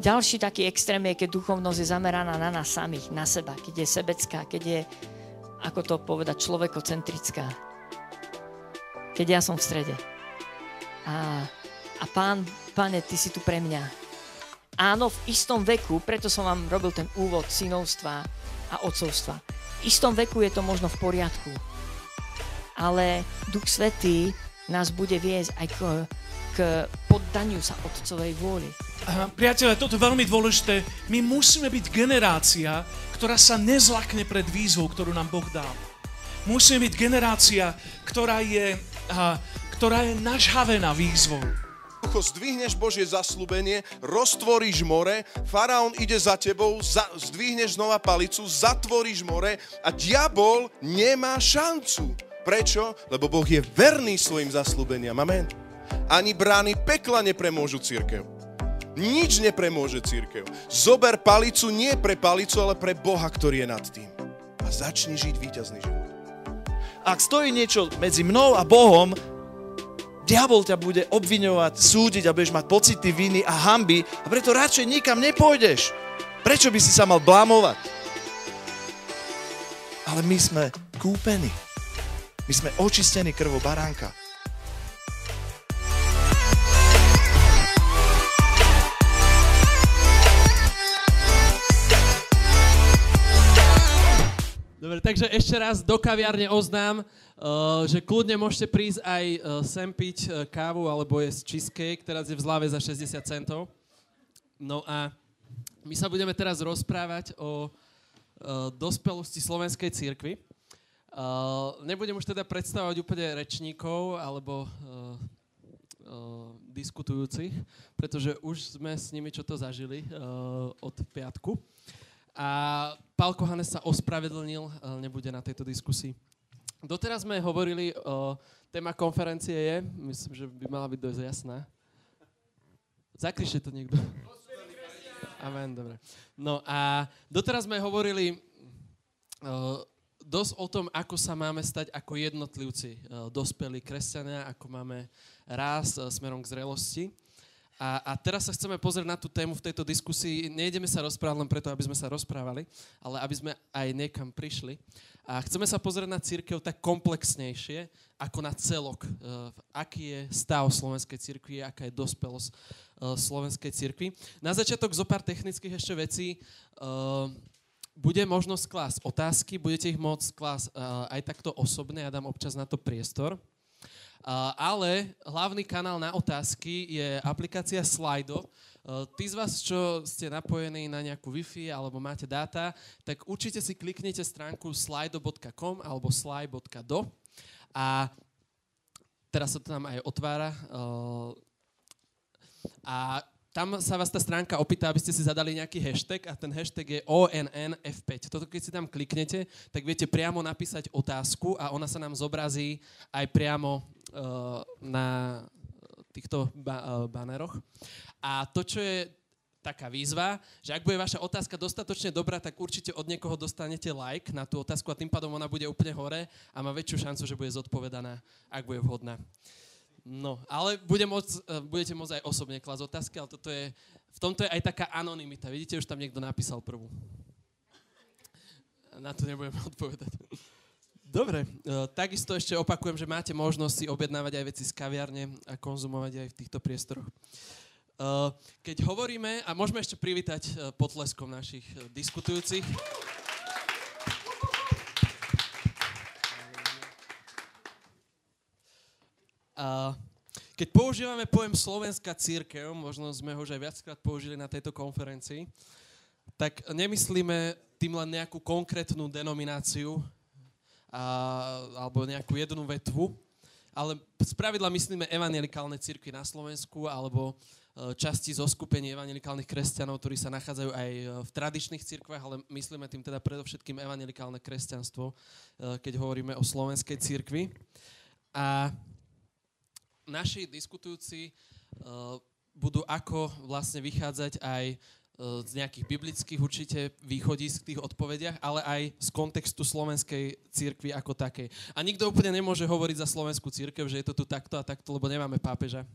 Ďalší taký extrém je, keď duchovnosť je zameraná na nás samých, na seba, keď je sebecká, keď je, ako to povedať, človekocentrická. Keď ja som v strede. A, a pán, pane, ty si tu pre mňa. Áno, v istom veku, preto som vám robil ten úvod synovstva a otcovstva. V istom veku je to možno v poriadku. Ale Duch Svetý nás bude viesť aj k, k poddaniu sa otcovej vôli. Priatelia, toto je veľmi dôležité. My musíme byť generácia, ktorá sa nezlakne pred výzvou, ktorú nám Boh dal. Musíme byť generácia, ktorá je, ktorá je nažhavená výzvou. Zdvihneš Božie zaslúbenie, roztvoríš more, faraón ide za tebou, za, zdvihneš znova palicu, zatvoríš more a diabol nemá šancu. Prečo? Lebo Boh je verný svojim zaslúbeniam. Amen. Ani brány pekla nepremôžu církev. Nič nepremôže církev. Zober palicu nie pre palicu, ale pre Boha, ktorý je nad tým. A začni žiť víťazný život. Ak stojí niečo medzi mnou a Bohom, diabol ťa bude obviňovať, súdiť a budeš mať pocity viny a hamby a preto radšej nikam nepôjdeš. Prečo by si sa mal blámovať? Ale my sme kúpení. My sme očistení krvou baránka. Dobre, takže ešte raz do kaviárne oznám, uh, že kľudne môžete prísť aj uh, sem piť uh, kávu alebo jesť cheesecake, teraz je v zláve za 60 centov. No a my sa budeme teraz rozprávať o dospelosti slovenskej církvy. Uh, nebudem už teda predstavovať úplne rečníkov alebo diskutujúcich, pretože už sme s nimi čo to zažili od piatku. A Pálko Hanes sa ospravedlnil, nebude na tejto diskusii. Doteraz sme hovorili, o, téma konferencie je, myslím, že by mala byť dosť jasná. Zakrište to niekto. Amen, dobre. No a doteraz sme hovorili o, dosť o tom, ako sa máme stať ako jednotlivci, o, dospelí kresťania, ako máme rásť smerom k zrelosti. A, a teraz sa chceme pozrieť na tú tému v tejto diskusii. Nejdeme sa rozprávať len preto, aby sme sa rozprávali, ale aby sme aj niekam prišli. A chceme sa pozrieť na církev tak komplexnejšie, ako na celok. Uh, aký je stav slovenskej církvy, aká je dospelosť uh, slovenskej církvy. Na začiatok zo pár technických ešte vecí. Uh, bude možnosť klásť otázky, budete ich môcť klásť aj takto osobne, ja dám občas na to priestor. Ale hlavný kanál na otázky je aplikácia Slido. Uh, tí z vás, čo ste napojení na nejakú Wi-Fi alebo máte dáta, tak určite si kliknite stránku slido.com alebo slide.do a teraz sa to tam aj otvára. Uh, a tam sa vás tá stránka opýta, aby ste si zadali nejaký hashtag a ten hashtag je ONNF5. Toto keď si tam kliknete, tak viete priamo napísať otázku a ona sa nám zobrazí aj priamo uh, na týchto ba- uh, baneroch. A to, čo je taká výzva, že ak bude vaša otázka dostatočne dobrá, tak určite od niekoho dostanete like na tú otázku a tým pádom ona bude úplne hore a má väčšiu šancu, že bude zodpovedaná, ak bude vhodná. No, ale bude môcť, uh, budete môcť aj osobne klasť otázky, ale toto je, v tomto je aj taká anonimita. Vidíte, už tam niekto napísal prvú. Na to nebudem odpovedať. Dobre, uh, takisto ešte opakujem, že máte možnosť si objednávať aj veci z kaviarne a konzumovať aj v týchto priestoroch. Uh, keď hovoríme, a môžeme ešte privítať potleskom našich diskutujúcich. Uh, keď používame pojem slovenská církev, možno sme ho už aj viackrát použili na tejto konferencii, tak nemyslíme tým len nejakú konkrétnu denomináciu a, alebo nejakú jednu vetvu, ale z pravidla myslíme evangelikálne církvy na Slovensku alebo e, časti zo skupení evangelikálnych kresťanov, ktorí sa nachádzajú aj e, v tradičných cirkvách, ale myslíme tým teda predovšetkým evangelikálne kresťanstvo, e, keď hovoríme o slovenskej cirkvi. A naši diskutujúci uh, budú ako vlastne vychádzať aj uh, z nejakých biblických určite východísk v tých odpovediach, ale aj z kontextu slovenskej církvy ako takej. A nikto úplne nemôže hovoriť za slovenskú církev, že je to tu takto a takto, lebo nemáme pápeža.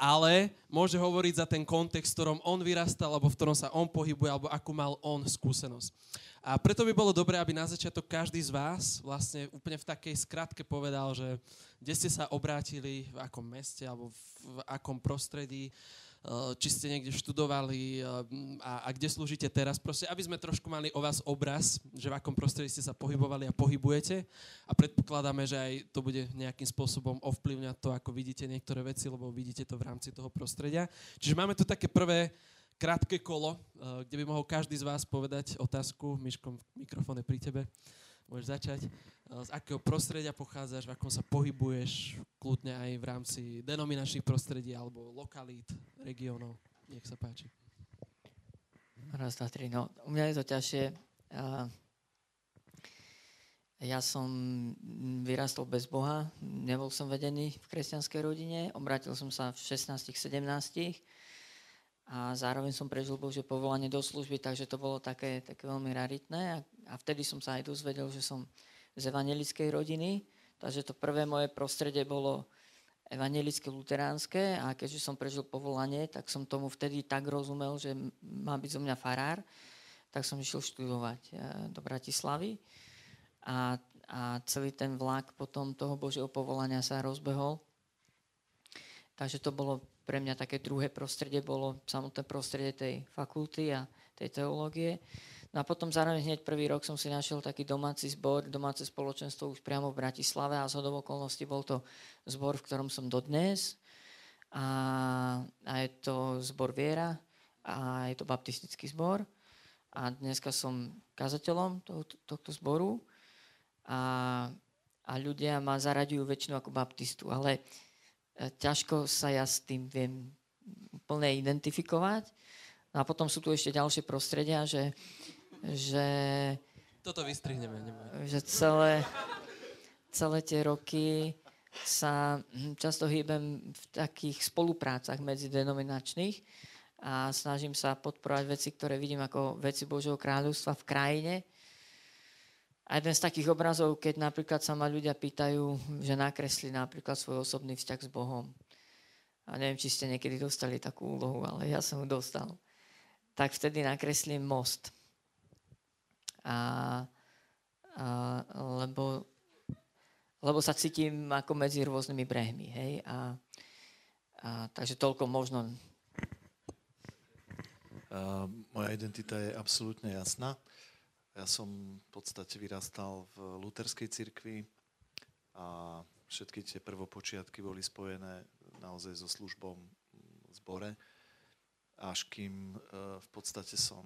ale môže hovoriť za ten kontext, v ktorom on vyrastal, alebo v ktorom sa on pohybuje, alebo akú mal on skúsenosť. A preto by bolo dobré, aby na začiatok každý z vás vlastne úplne v takej skratke povedal, že kde ste sa obrátili, v akom meste alebo v akom prostredí, Eh, či ste niekde študovali eh, a, a kde slúžite teraz. Proste, aby sme trošku mali o vás obraz, že v akom prostredí ste sa pohybovali a pohybujete. A predpokladáme, že aj to bude nejakým spôsobom ovplyvňať to, ako vidíte niektoré veci, lebo vidíte to v rámci toho prostredia. Čiže máme tu také prvé krátke kolo, eh, kde by mohol každý z vás povedať otázku. Myškom, mikrofón je pri tebe. Môžeš začať. Z akého prostredia pochádzaš, v akom sa pohybuješ, kľudne aj v rámci denominačných prostredí alebo lokalít, regiónov. Nech sa páči. Raz, dva, tri. No, u mňa je to ťažšie. Ja som vyrastol bez Boha, nebol som vedený v kresťanskej rodine, obrátil som sa v 16 17 a zároveň som prežil Bože povolanie do služby, takže to bolo také, také veľmi raritné. A, a vtedy som sa aj dozvedel, že som z evangelickej rodiny, takže to prvé moje prostredie bolo evangelické luteránske. A keďže som prežil povolanie, tak som tomu vtedy tak rozumel, že má byť zo mňa farár, tak som išiel študovať eh, do Bratislavy. A, a celý ten vlak potom toho Božieho povolania sa rozbehol. Takže to bolo pre mňa také druhé prostredie bolo samotné prostredie tej fakulty a tej teológie. No a potom zároveň hneď prvý rok som si našiel taký domáci zbor, domáce spoločenstvo už priamo v Bratislave a z okolností bol to zbor, v ktorom som dodnes. A, a je to zbor Viera a je to baptistický zbor. A dneska som kazateľom tohto, tohto zboru a, a ľudia ma zaraďujú väčšinou ako baptistu. Ale ťažko sa ja s tým viem plne identifikovať. No a potom sú tu ešte ďalšie prostredia, že, že toto vystrihneme. Nemaj. Že celé, celé tie roky sa hm, často hýbem v takých spoluprácach medzidenominačných a snažím sa podporovať veci, ktoré vidím ako veci Božieho kráľovstva v krajine a jeden z takých obrazov, keď napríklad sa ma ľudia pýtajú, že nakresli napríklad svoj osobný vzťah s Bohom. A neviem, či ste niekedy dostali takú úlohu, ale ja som ju dostal. Tak vtedy nakreslím most. A, a, lebo, lebo sa cítim ako medzi rôznymi brehmi. Hej? A, a, takže toľko možno. Uh, moja identita je absolútne jasná. Ja som v podstate vyrastal v luterskej cirkvi a všetky tie prvopočiatky boli spojené naozaj so službom v zbore, až kým e, v podstate som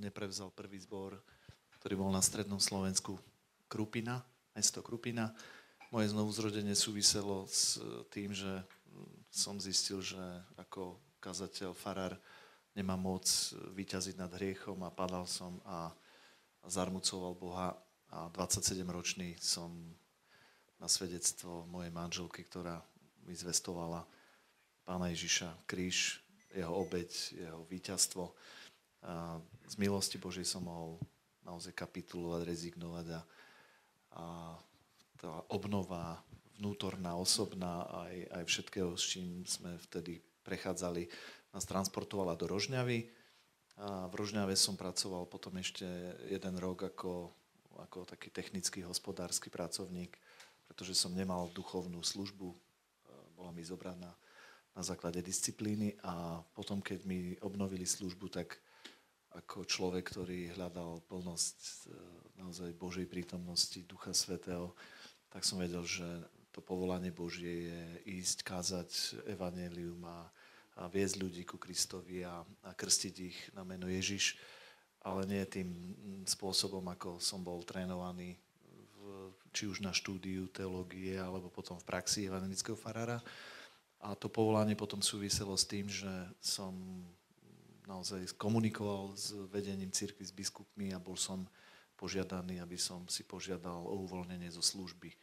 neprevzal prvý zbor, ktorý bol na strednom Slovensku Krupina, mesto Krupina. Moje znovuzrodenie súviselo s tým, že som zistil, že ako kazateľ, farár, nemám moc vyťaziť nad hriechom a padal som a zarmucoval Boha a 27-ročný som na svedectvo mojej manželky, ktorá mi zvestovala Pána Ježiša, kríž, jeho obeď, jeho víťazstvo. A z milosti Božej som mohol naozaj kapitulovať, rezignovať a, a tá obnova vnútorná, osobná, aj, aj všetkého, s čím sme vtedy prechádzali, nás transportovala do Rožňavy a v Rožňave som pracoval potom ešte jeden rok ako, ako taký technický hospodársky pracovník, pretože som nemal duchovnú službu, bola mi zobraná na základe disciplíny a potom, keď mi obnovili službu, tak ako človek, ktorý hľadal plnosť e, naozaj Božej prítomnosti, Ducha Svetého, tak som vedel, že to povolanie Božie je ísť, kázať evanelium a a viesť ľudí ku Kristovi a, a krstiť ich na meno Ježiš, ale nie tým spôsobom, ako som bol trénovaný v, či už na štúdiu teológie, alebo potom v praxi evangelického farára. A to povolanie potom súviselo s tým, že som naozaj komunikoval s vedením cirkvi, s biskupmi a bol som požiadaný, aby som si požiadal o uvoľnenie zo služby.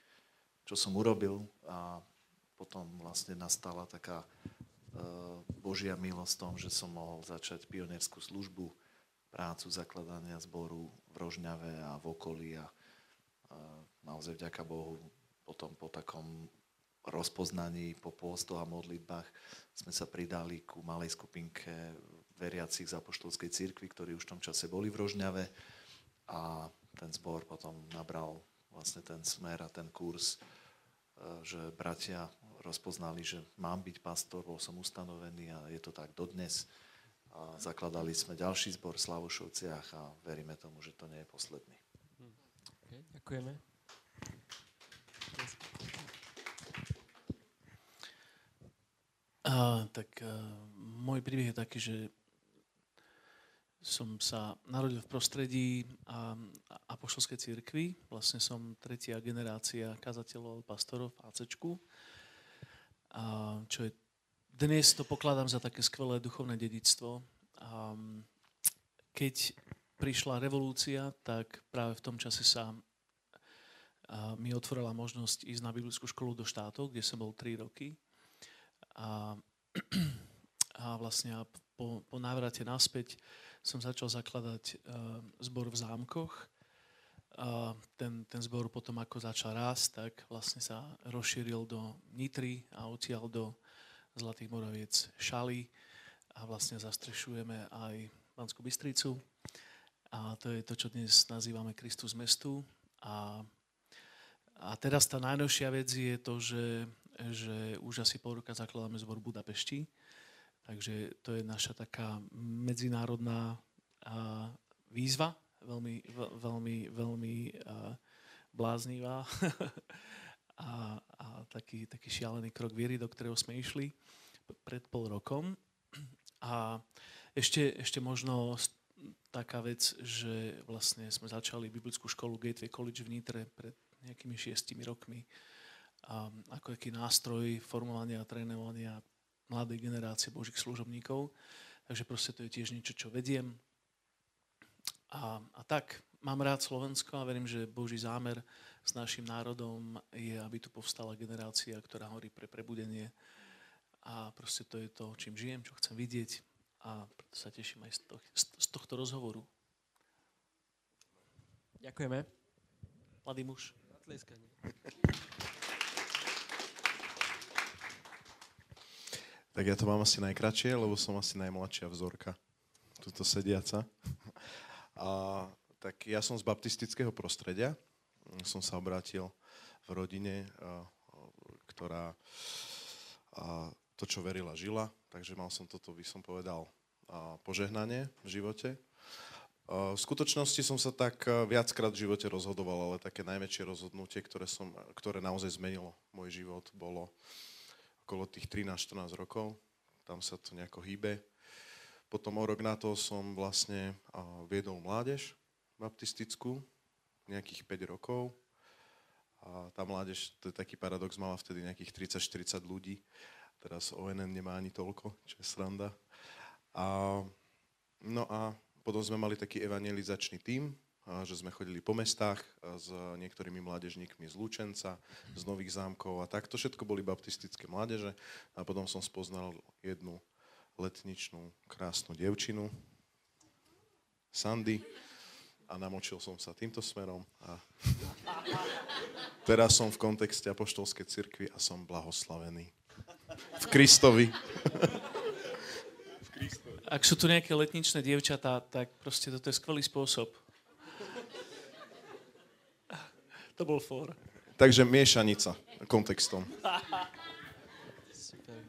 Čo som urobil a potom vlastne nastala taká Božia milosť tom, že som mohol začať pionierskú službu, prácu zakladania zboru v Rožňave a v okolí a naozaj vďaka Bohu potom po takom rozpoznaní po pôstoch a modlitbách sme sa pridali ku malej skupinke veriacich z apoštolskej cirkvi, ktorí už v tom čase boli v Rožňave a ten zbor potom nabral vlastne ten smer a ten kurz, e, že bratia rozpoznali, že mám byť pastor, bol som ustanovený a je to tak dodnes. A zakladali sme ďalší zbor v Slavošovciach a veríme tomu, že to nie je posledný. Okay, ďakujeme. Uh, tak uh, môj príbeh je taký, že som sa narodil v prostredí a, apoštolskej církvy. Vlastne som tretia generácia kazateľov, pastorov v ACčku. Čo je, dnes to pokladám za také skvelé duchovné dedictvo. Keď prišla revolúcia, tak práve v tom čase sa mi otvorila možnosť ísť na biblickú školu do štátov, kde som bol 3 roky. A, a vlastne po, po návrate naspäť som začal zakladať uh, zbor v zámkoch. Ten, ten zbor potom, ako začal rásť, tak vlastne sa rozšíril do Nitry a odtiaľ do Zlatých Moraviec Šaly a vlastne zastrešujeme aj Banskú Bystricu. A to je to, čo dnes nazývame Kristus mestu. A a teraz tá najnovšia vec je to, že, že už asi pol roka zakladáme zbor Budapešti. Takže to je naša taká medzinárodná výzva, veľmi, veľmi, veľmi a, bláznivá a, a taký, taký šialený krok viery, do ktorého sme išli pred pol rokom. A ešte, ešte možno taká vec, že vlastne sme začali biblickú školu Gateway College v Nitre pred nejakými šiestimi rokmi a ako taký nástroj formovania a trénovania mladej generácie božích služobníkov. Takže proste to je tiež niečo, čo vediem. A, a tak, mám rád Slovensko a verím, že Boží zámer s našim národom je, aby tu povstala generácia, ktorá horí pre prebudenie. A proste to je to, čím žijem, čo chcem vidieť. A preto sa teším aj z, to, z tohto rozhovoru. Ďakujeme. Mladý muž. Tak ja to mám asi najkračšie, lebo som asi najmladšia vzorka, tuto sediaca. A, tak ja som z baptistického prostredia. Som sa obrátil v rodine, a, ktorá a, to, čo verila, žila. Takže mal som toto, by som povedal, a, požehnanie v živote. V skutočnosti som sa tak viackrát v živote rozhodoval, ale také najväčšie rozhodnutie, ktoré, som, ktoré naozaj zmenilo môj život, bolo okolo tých 13-14 rokov. Tam sa to nejako hýbe. Potom o rok na to som vlastne viedol mládež baptistickú, nejakých 5 rokov. A tá mládež, to je taký paradox, mala vtedy nejakých 30-40 ľudí. Teraz ONN nemá ani toľko, čo je sranda. A, no a potom sme mali taký evangelizačný tím, že sme chodili po mestách s niektorými mládežníkmi z Lučenca, z Nových zámkov a takto všetko boli baptistické mládeže. A potom som spoznal jednu letničnú krásnu devčinu, Sandy, a namočil som sa týmto smerom. A teraz som v kontexte apoštolskej cirkvi a som blahoslavený. V Kristovi. ak sú tu nejaké letničné dievčatá, tak proste toto je skvelý spôsob. To bol fór. Takže miešanica kontextom. Super.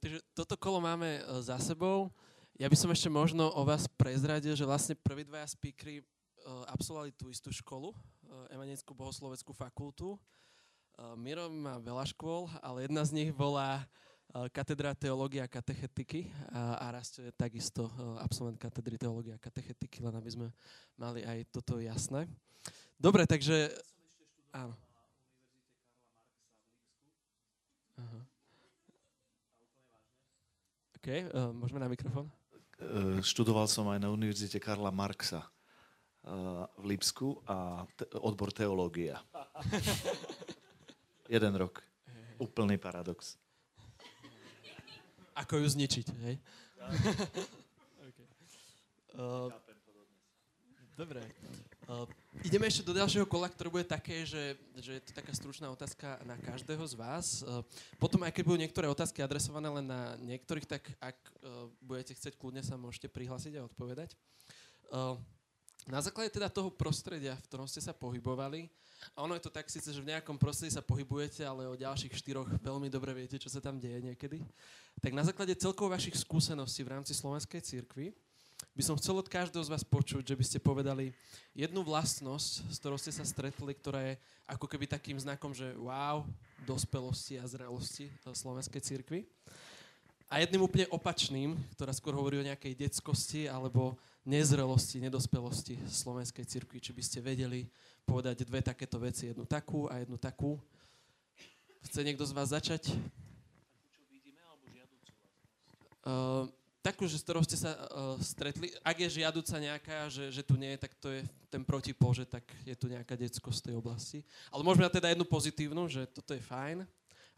Takže toto kolo máme e, za sebou. Ja by som ešte možno o vás prezradil, že vlastne prví dvaja speakery e, absolvovali tú istú školu, e, Evangelickú bohosloveckú fakultu. Miro má veľa škôl, ale jedna z nich bola katedra teológia a katechetiky a, a Rasto je takisto absolvent katedry teológia a katechetiky, len aby sme mali aj toto jasné. Dobre, takže... Áno. Aha. OK, uh, môžeme na mikrofón? Uh, študoval som aj na Univerzite Karla Marxa uh, v Lipsku a te- odbor teológia. Jeden rok. Úplný paradox. Ako ju zničiť, hej? okay. uh, dobre. Uh, Ideme ešte do ďalšieho kola, ktoré bude také, že, že je to taká stručná otázka na každého z vás. Eh, potom, aj keď budú niektoré otázky adresované len na niektorých, tak ak uh, budete chcieť, kľudne sa môžete prihlásiť a odpovedať. Uh, na základe teda toho prostredia, v ktorom ste sa pohybovali, a ono je to tak síce, že v nejakom prostredí sa pohybujete, ale o ďalších štyroch veľmi dobre viete, čo sa tam deje niekedy, tak na základe celkovo vašich skúseností v rámci Slovenskej církvy, by som chcel od každého z vás počuť, že by ste povedali jednu vlastnosť, s ktorou ste sa stretli, ktorá je ako keby takým znakom, že wow, dospelosti a zrelosti slovenskej cirkvi. A jedným úplne opačným, ktorá skôr hovorí o nejakej detskosti alebo nezrelosti, nedospelosti slovenskej cirkvi. Či by ste vedeli povedať dve takéto veci, jednu takú a jednu takú. Chce niekto z vás začať? Uh, takú, že s ktorou ste sa uh, stretli, ak je žiaduca nejaká, že, že tu nie je, tak to je ten protipol, že tak je tu nejaká detskosť z tej oblasti. Ale môžeme mať teda jednu pozitívnu, že toto je fajn,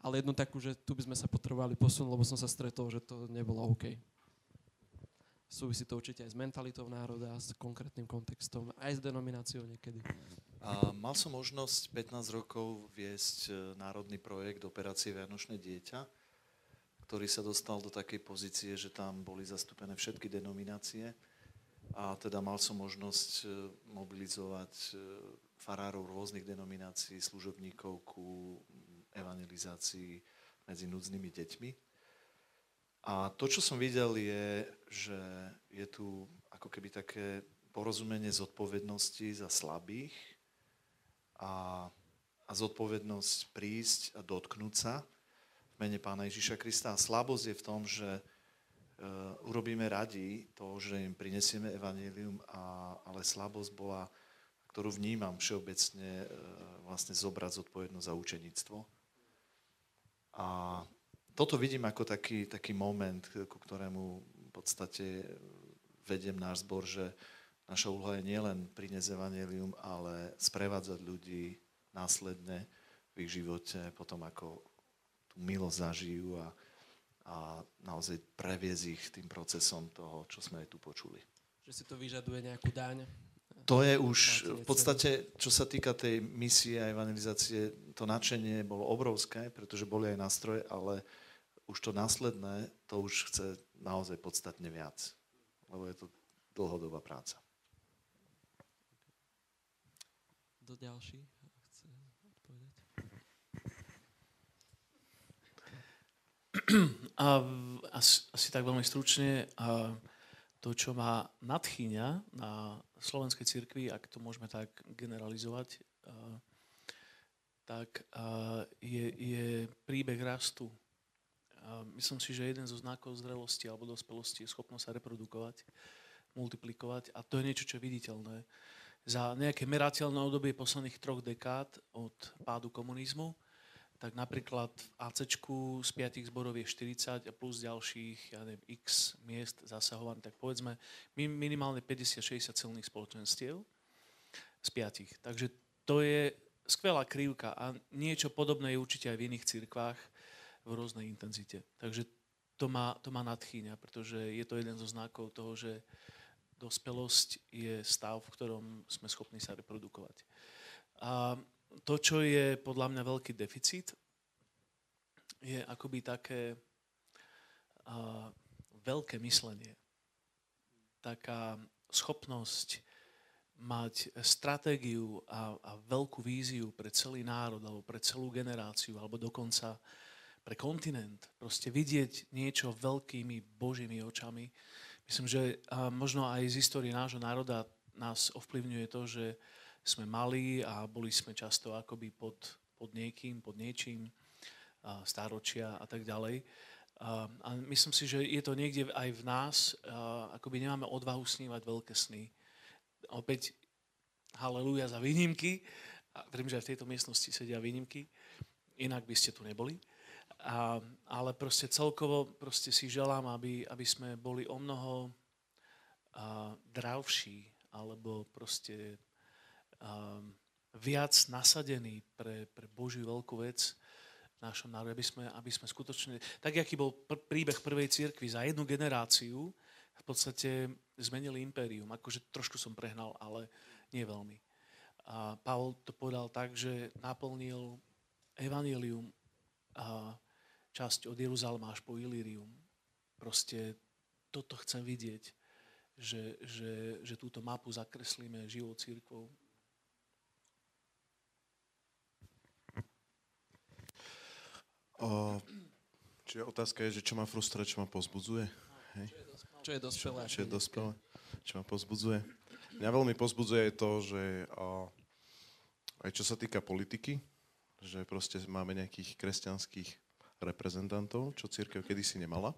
ale jednu takú, že tu by sme sa potrebovali posunúť, lebo som sa stretol, že to nebolo OK. Súvisí to určite aj s mentalitou národa, s konkrétnym kontextom, aj s denomináciou niekedy. A mal som možnosť 15 rokov viesť e, národný projekt Operácie Vianočné dieťa, ktorý sa dostal do takej pozície, že tam boli zastúpené všetky denominácie a teda mal som možnosť e, mobilizovať e, farárov rôznych denominácií, služobníkov ku evangelizácii medzi núdznymi deťmi. A to, čo som videl, je, že je tu ako keby také porozumenie zodpovednosti za slabých a, a zodpovednosť prísť a dotknúť sa mene Pána Ježiša Krista. A slabosť je v tom, že uh, urobíme radi to, že im prinesieme evanílium, a, ale slabosť bola, ktorú vnímam všeobecne, uh, vlastne zobrať zodpovednosť za učeníctvo. A toto vidím ako taký, taký moment, ku ktorému v podstate vediem náš zbor, že naša úloha je nielen priniesť evanelium, ale sprevádzať ľudí následne v ich živote, potom ako milosť zažijú a, a naozaj previesť ich tým procesom toho, čo sme tu počuli. Že si to vyžaduje nejakú daň? To je už, v podstate, čo sa týka tej misie a evangelizácie, to nadšenie bolo obrovské, pretože boli aj nástroje, ale už to následné, to už chce naozaj podstatne viac, lebo je to dlhodobá práca. Do ďalší? A asi, asi tak veľmi stručne, a to, čo ma nadchýňa na slovenskej cirkvi, ak to môžeme tak generalizovať, a, tak a, je, je príbeh rastu. A myslím si, že jeden zo znakov zrelosti alebo dospelosti je schopnosť sa reprodukovať, multiplikovať a to je niečo, čo je viditeľné. Za nejaké merateľné obdobie posledných troch dekád od pádu komunizmu tak napríklad v AC z 5 zborov je 40 a plus ďalších, ja neviem, x miest zasahovaných, tak povedzme minimálne 50-60 silných spoločenstiev z 5. Takže to je skvelá krivka a niečo podobné je určite aj v iných cirkvách v rôznej intenzite. Takže to má, to má nadchýňa, pretože je to jeden zo znakov toho, že dospelosť je stav, v ktorom sme schopní sa reprodukovať. A to, čo je podľa mňa veľký deficit, je akoby také uh, veľké myslenie. Taká schopnosť mať stratégiu a, a veľkú víziu pre celý národ alebo pre celú generáciu alebo dokonca pre kontinent. Proste vidieť niečo veľkými božími očami. Myslím, že a možno aj z histórie nášho národa nás ovplyvňuje to, že sme mali a boli sme často akoby pod, pod niekým, pod niečím, stáročia a tak ďalej. A, myslím si, že je to niekde aj v nás, akoby nemáme odvahu snívať veľké sny. Opäť haleluja za výnimky. A verím, že aj v tejto miestnosti sedia výnimky. Inak by ste tu neboli. A, ale proste celkovo proste si želám, aby, aby sme boli o mnoho a, dravší, alebo proste viac nasadený pre, pre Božiu veľkú vec v našom národe, aby sme, aby sme skutočne, tak aký bol pr- príbeh prvej cirkvi, za jednu generáciu v podstate zmenili impérium. Akože trošku som prehnal, ale nie veľmi. A Pavol to povedal tak, že naplnil evanelium a časť od Jeruzalema až po Ilírium. Proste toto chcem vidieť, že, že, že túto mapu zakreslíme živou církvou. O, čiže otázka je, že čo ma frustruje, čo ma pozbudzuje. Hej. Čo je dospelé. Čo je dospelé, čo ma pozbudzuje. Mňa veľmi pozbudzuje to, že o, aj čo sa týka politiky, že proste máme nejakých kresťanských reprezentantov, čo církev kedysi nemala,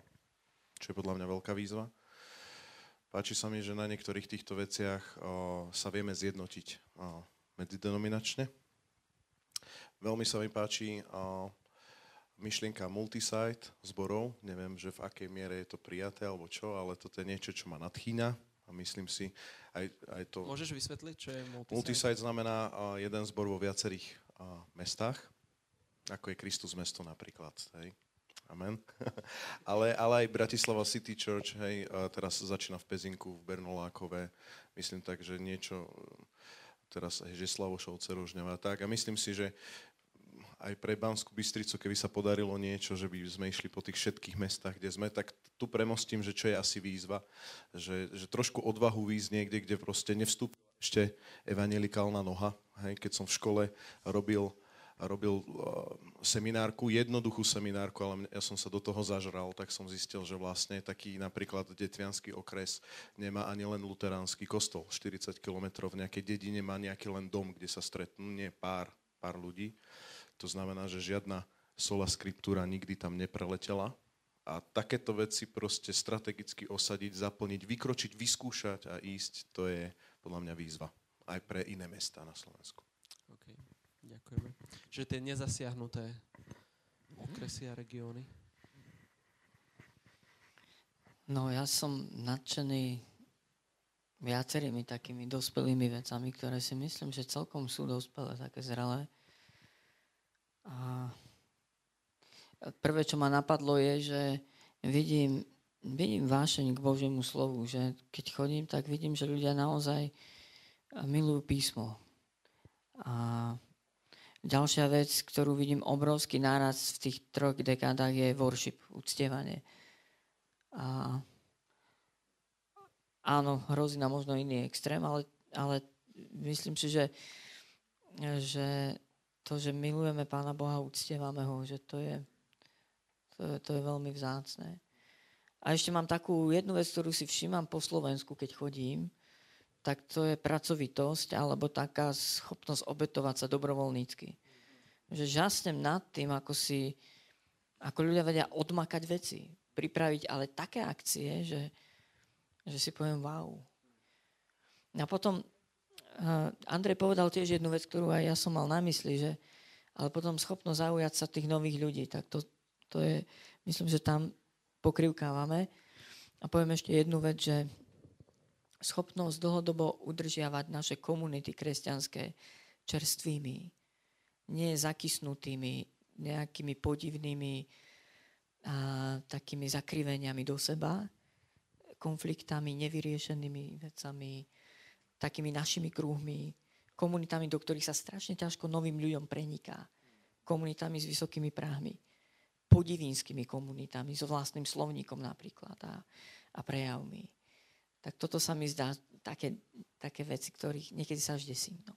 čo je podľa mňa veľká výzva. Páči sa mi, že na niektorých týchto veciach o, sa vieme zjednotiť o, medzidenominačne. Veľmi sa mi páči o, myšlienka multisite zborov. Neviem, že v akej miere je to prijaté alebo čo, ale toto je niečo, čo ma nadchýna a myslím si, aj, aj to... Môžeš vysvetliť, čo je multisite? Multisite znamená jeden zbor vo viacerých mestách, ako je Kristus mesto napríklad. Hej. Amen. ale, ale aj Bratislava City Church, hej, teraz začína v Pezinku, v Bernolákove. Myslím tak, že niečo teraz aj Žeslavošov, Cerožňava, tak. A myslím si, že aj pre Banskú Bystricu, keby sa podarilo niečo, že by sme išli po tých všetkých mestách, kde sme, tak tu premostím, že čo je asi výzva, že, že trošku odvahu výjsť niekde, kde proste nevstúpi ešte evangelikálna noha. Hej, keď som v škole robil, robil uh, seminárku, jednoduchú seminárku, ale ja som sa do toho zažral, tak som zistil, že vlastne taký napríklad Detvianský okres nemá ani len luteránsky kostol. 40 km v nejakej dedine má nejaký len dom, kde sa stretnú, nie pár, pár ľudí. To znamená, že žiadna sola skriptúra nikdy tam nepreletela. A takéto veci proste strategicky osadiť, zaplniť, vykročiť, vyskúšať a ísť, to je podľa mňa výzva. Aj pre iné mesta na Slovensku. Okay. Ďakujeme. Čiže tie nezasiahnuté okresy a regióny? No ja som nadšený viacerými takými dospelými vecami, ktoré si myslím, že celkom sú dospelé, také zrelé. A prvé, čo ma napadlo, je, že vidím, vidím vášeň k Božiemu slovu, že keď chodím, tak vidím, že ľudia naozaj milujú písmo. A ďalšia vec, ktorú vidím obrovský náraz v tých troch dekádach je worship, uctievanie. A áno, hrozí na možno iný extrém, ale, ale myslím si, že, že to, že milujeme Pána Boha, uctievame ho, že to je, to, je, veľmi vzácné. A ešte mám takú jednu vec, ktorú si všímam po Slovensku, keď chodím, tak to je pracovitosť alebo taká schopnosť obetovať sa dobrovoľnícky. Že žasnem nad tým, ako si, ako ľudia vedia odmakať veci, pripraviť ale také akcie, že, že si poviem wow. A potom Andrej povedal tiež jednu vec, ktorú aj ja som mal na mysli, že ale potom schopnosť zaujať sa tých nových ľudí, tak to, to je, myslím, že tam pokrivkávame. A poviem ešte jednu vec, že schopnosť dlhodobo udržiavať naše komunity kresťanské čerstvými, nie zakysnutými, nejakými podivnými a, takými zakriveniami do seba, konfliktami, nevyriešenými vecami, takými našimi kruhmi, komunitami, do ktorých sa strašne ťažko novým ľuďom preniká. Komunitami s vysokými práhmi. Podivínskymi komunitami, so vlastným slovníkom napríklad a, a prejavmi. Tak toto sa mi zdá také, také veci, ktorých niekedy sa až desím. No.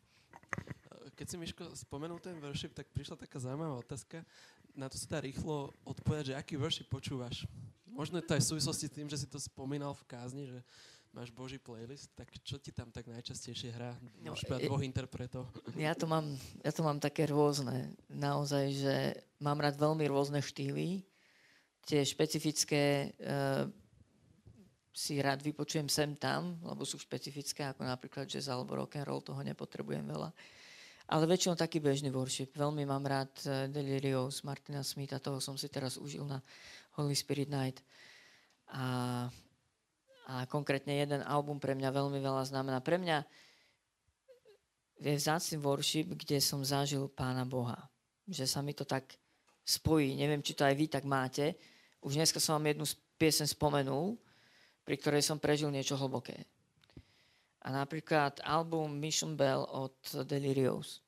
Keď si Miško spomenul ten worship, tak prišla taká zaujímavá otázka. Na to sa dá rýchlo odpovedať, že aký worship počúvaš. Možno to aj v súvislosti s tým, že si to spomínal v kázni, že máš Boží playlist, tak čo ti tam tak najčastejšie hrá? No, Môžeš povedať dvoch interpretov. Ja to, mám, ja to mám také rôzne. Naozaj, že mám rád veľmi rôzne štýly. Tie špecifické uh, si rád vypočujem sem tam, lebo sú špecifické, ako napríklad jazz alebo rock and roll, toho nepotrebujem veľa. Ale väčšinou taký bežný worship. Veľmi mám rád uh, Delirios Martina Smitha, toho som si teraz užil na Holy Spirit Night. A a konkrétne jeden album pre mňa veľmi veľa znamená. Pre mňa je vzácný worship, kde som zažil Pána Boha. Že sa mi to tak spojí. Neviem, či to aj vy tak máte. Už dneska som vám jednu piesen spomenul, pri ktorej som prežil niečo hlboké. A napríklad album Mission Bell od Delirious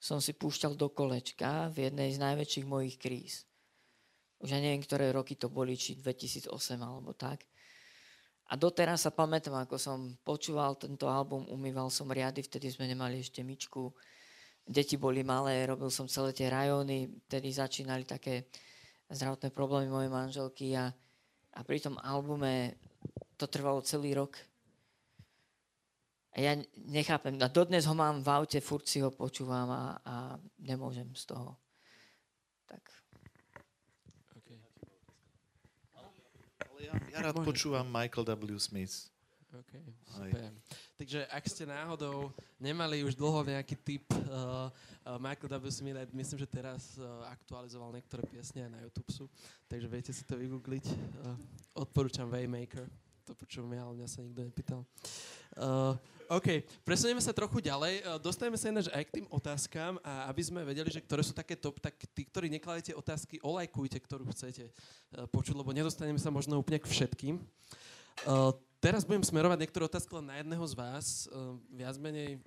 som si púšťal do kolečka v jednej z najväčších mojich kríz. Už ja neviem, ktoré roky to boli, či 2008 alebo tak. A doteraz sa pamätám, ako som počúval tento album, umýval som riady, vtedy sme nemali ešte myčku, deti boli malé, robil som celé tie rajóny, vtedy začínali také zdravotné problémy mojej manželky a, a pri tom albume to trvalo celý rok. A ja nechápem, a dodnes ho mám v aute, furt si ho počúvam a, a nemôžem z toho. Tak Ja, ja rád Môžeš. počúvam Michael W. Smith. OK, super. Takže ak ste náhodou nemali už dlho nejaký typ uh, uh, Michael W. Smith, myslím, že teraz uh, aktualizoval niektoré piesne aj na YouTube sú, takže viete si to vygoogliť. Uh, odporúčam Waymaker. To počujem ja, ale mňa sa nikto nepýtal. Uh, OK, presunieme sa trochu ďalej. Uh, dostaneme sa ináč aj k tým otázkam a aby sme vedeli, že ktoré sú také top, tak tí, ktorí nekladete otázky, olajkujte, ktorú chcete uh, počuť, lebo nedostaneme sa možno úplne k všetkým. Uh, teraz budem smerovať niektoré otázky len na jedného z vás, uh, viac menej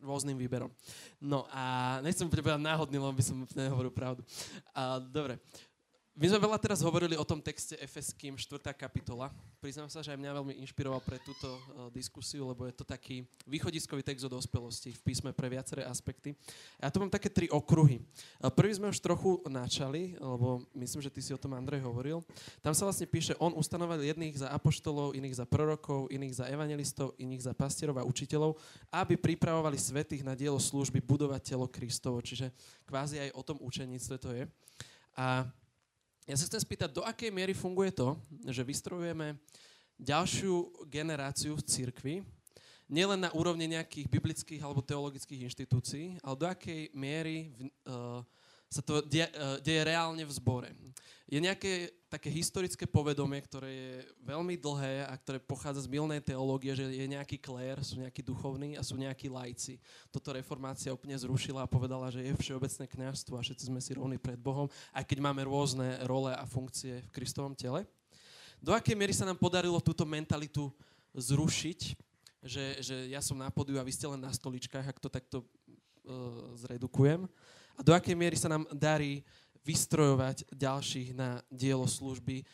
rôznym výberom. No a nechcem povedať náhodný, lebo by som nehovoril pravdu. A, dobre. My sme veľa teraz hovorili o tom texte Efeským 4. kapitola. Priznám sa, že aj mňa veľmi inšpiroval pre túto uh, diskusiu, lebo je to taký východiskový text o dospelosti v písme pre viaceré aspekty. A ja tu mám také tri okruhy. Uh, prvý sme už trochu načali, lebo myslím, že ty si o tom Andrej hovoril. Tam sa vlastne píše, on ustanovil jedných za apoštolov, iných za prorokov, iných za evangelistov, iných za pastierov a učiteľov, aby pripravovali svetých na dielo služby budovať telo Kristovo. Čiže kvázi aj o tom učeníctve to je. A ja sa chcem spýtať, do akej miery funguje to, že vystrojujeme ďalšiu generáciu v cirkvi, nielen na úrovni nejakých biblických alebo teologických inštitúcií, ale do akej miery v, uh, sa to die, uh, deje reálne v zbore. Je nejaké také historické povedomie, ktoré je veľmi dlhé a ktoré pochádza z milnej teológie, že je nejaký klér, sú nejakí duchovní a sú nejakí lajci. Toto reformácia úplne zrušila a povedala, že je všeobecné kňazstvo a všetci sme si rovní pred Bohom, aj keď máme rôzne role a funkcie v Kristovom tele. Do akej miery sa nám podarilo túto mentalitu zrušiť, že, že ja som na podiu a vy ste len na stoličkách, ak to takto uh, zredukujem. A do akej miery sa nám darí vystrojovať ďalších na dielo služby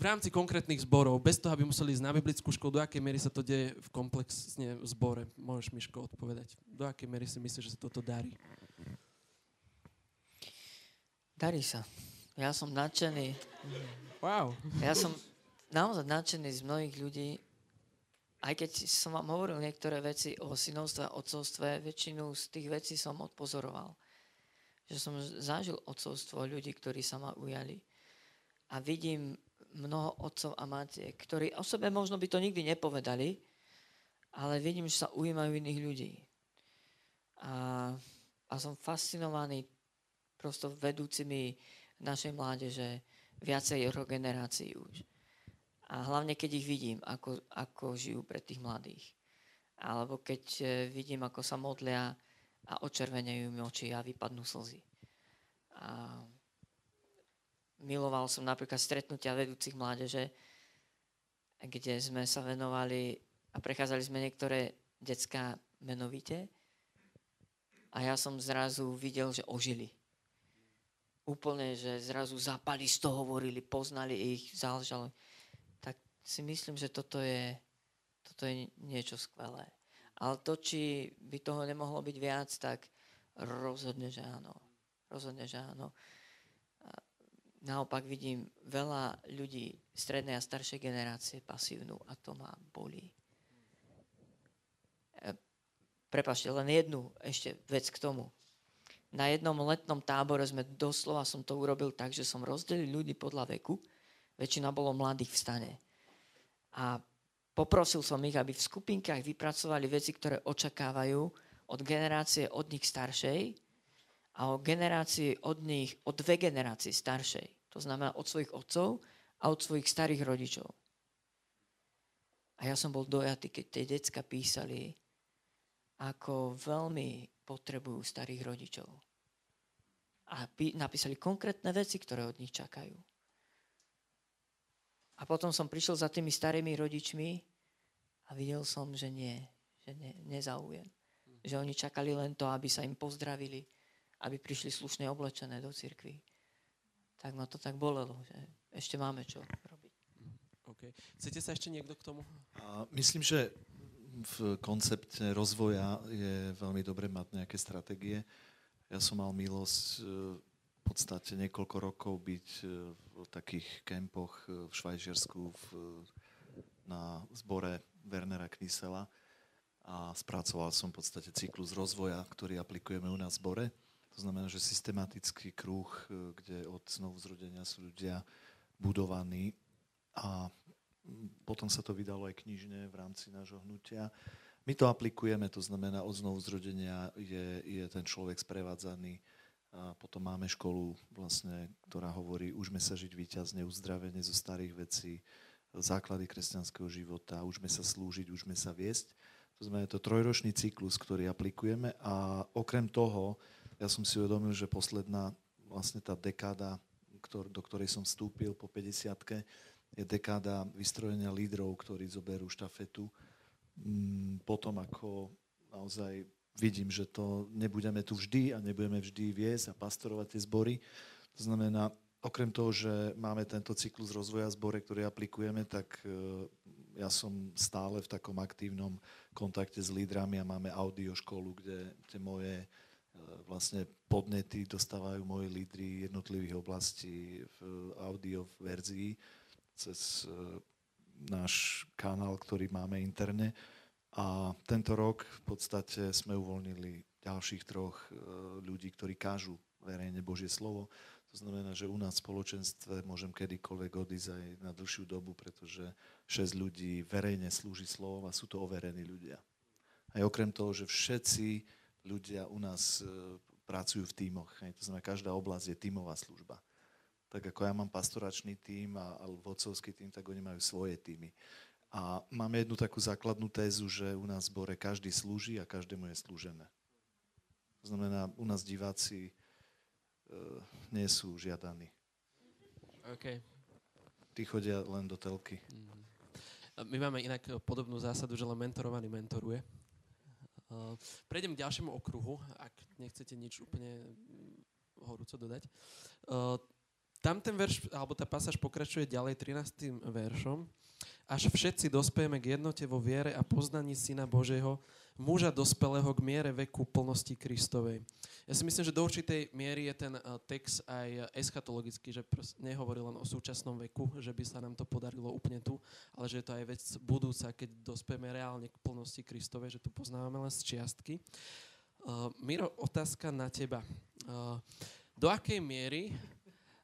v rámci konkrétnych zborov, bez toho, aby museli ísť na biblickú školu, do akej miery sa to deje v komplexne v zbore? Môžeš, Miško, odpovedať. Do akej miery si myslíš, že sa toto darí? darí sa. Ja som nadšený. Wow. Ja som naozaj nadšený z mnohých ľudí, aj keď som vám hovoril niektoré veci o synovstve a otcovstve, väčšinu z tých vecí som odpozoroval. Že som zažil otcovstvo ľudí, ktorí sa ma ujali. A vidím mnoho otcov a matiek, ktorí o sebe možno by to nikdy nepovedali, ale vidím, že sa ujímajú iných ľudí. A, a som fascinovaný prosto vedúcimi našej mládeže viacej generácií už. A hlavne, keď ich vidím, ako, ako žijú pre tých mladých. Alebo keď e, vidím, ako sa modlia a očervenejú mi oči a vypadnú slzy. A miloval som napríklad stretnutia vedúcich mládeže, kde sme sa venovali a prechádzali sme niektoré decka menovite a ja som zrazu videl, že ožili. Úplne, že zrazu zapali z toho hovorili, poznali ich, záležalo. Tak si myslím, že toto je, toto je niečo skvelé. Ale to, či by toho nemohlo byť viac, tak rozhodne, že áno. Rozhodne, že áno. Naopak vidím veľa ľudí strednej a staršej generácie pasívnu a to ma bolí. E, Prepašte, len jednu ešte vec k tomu. Na jednom letnom tábore sme doslova som to urobil tak, že som rozdelil ľudí podľa veku. Väčšina bolo mladých v stane. A poprosil som ich, aby v skupinkách vypracovali veci, ktoré očakávajú od generácie od nich staršej a o generácii od nich, o dve generácie staršej. To znamená od svojich otcov a od svojich starých rodičov. A ja som bol dojatý, keď tie decka písali, ako veľmi potrebujú starých rodičov. A pí- napísali konkrétne veci, ktoré od nich čakajú. A potom som prišiel za tými starými rodičmi A videl som, že nie, že ne, nezaujím. Že oni čakali len to, aby sa im pozdravili, aby prišli slušne oblečené do cirkvi. Tak ma to tak bolelo, že ešte máme čo robiť. Okay. Chcete sa ešte niekto k tomu? A myslím, že v koncepte rozvoja je veľmi dobre mať nejaké stratégie. Ja som mal milosť e, v podstate niekoľko rokov byť e, v takých kempoch e, v Švajčiarsku v, na zbore Wernera Knisela a spracoval som v podstate cyklus rozvoja, ktorý aplikujeme u nás v zbore. To znamená, že systematický kruh, kde od znovu zrodenia sú ľudia budovaní a potom sa to vydalo aj knižne v rámci nášho hnutia my to aplikujeme, to znamená od znovu zrodenia je, je ten človek sprevádzaný a potom máme školu, vlastne, ktorá hovorí, užme sa žiť víťazne, uzdravenie zo starých vecí, základy kresťanského života, užme sa slúžiť, užme sa viesť. To znamená, to trojročný cyklus, ktorý aplikujeme a okrem toho, ja som si uvedomil, že posledná vlastne tá dekáda, ktor, do ktorej som vstúpil po 50 je dekáda vystrojenia lídrov, ktorí zoberú štafetu Mm, potom ako naozaj vidím, že to nebudeme tu vždy a nebudeme vždy viesť a pastorovať tie zbory. To znamená, okrem toho, že máme tento cyklus rozvoja zbore, ktorý aplikujeme, tak e, ja som stále v takom aktívnom kontakte s lídrami a máme audio školu, kde tie moje e, vlastne podnety dostávajú moji lídry jednotlivých oblastí v audio verzii cez e, náš kanál, ktorý máme interne. A tento rok v podstate sme uvoľnili ďalších troch e, ľudí, ktorí kážu verejne Božie slovo. To znamená, že u nás v spoločenstve môžem kedykoľvek odísť aj na dlhšiu dobu, pretože 6 ľudí verejne slúži slovo a sú to overení ľudia. Aj okrem toho, že všetci ľudia u nás e, pracujú v tímoch. To znamená, každá oblasť je tímová služba tak ako ja mám pastoračný tím a, a vodcovský tím, tak oni majú svoje týmy. A máme jednu takú základnú tézu, že u nás v zbore každý slúži a každému je slúžené. To znamená, u nás diváci e, nie sú žiadaní. Okay. Tí chodia len do telky. Mm. My máme inak podobnú zásadu, že len mentorovaný mentoruje. Uh, prejdem k ďalšiemu okruhu, ak nechcete nič úplne horúco dodať. Uh, tam ten verš, alebo tá pasáž pokračuje ďalej 13. veršom. Až všetci dospejeme k jednote vo viere a poznaní Syna Božieho, muža dospelého k miere veku plnosti Kristovej. Ja si myslím, že do určitej miery je ten text aj eschatologický, že nehovorí len o súčasnom veku, že by sa nám to podarilo úplne tu, ale že je to aj vec budúca, keď dospejeme reálne k plnosti Kristovej, že tu poznávame len z čiastky. Uh, Miro, otázka na teba. Uh, do akej miery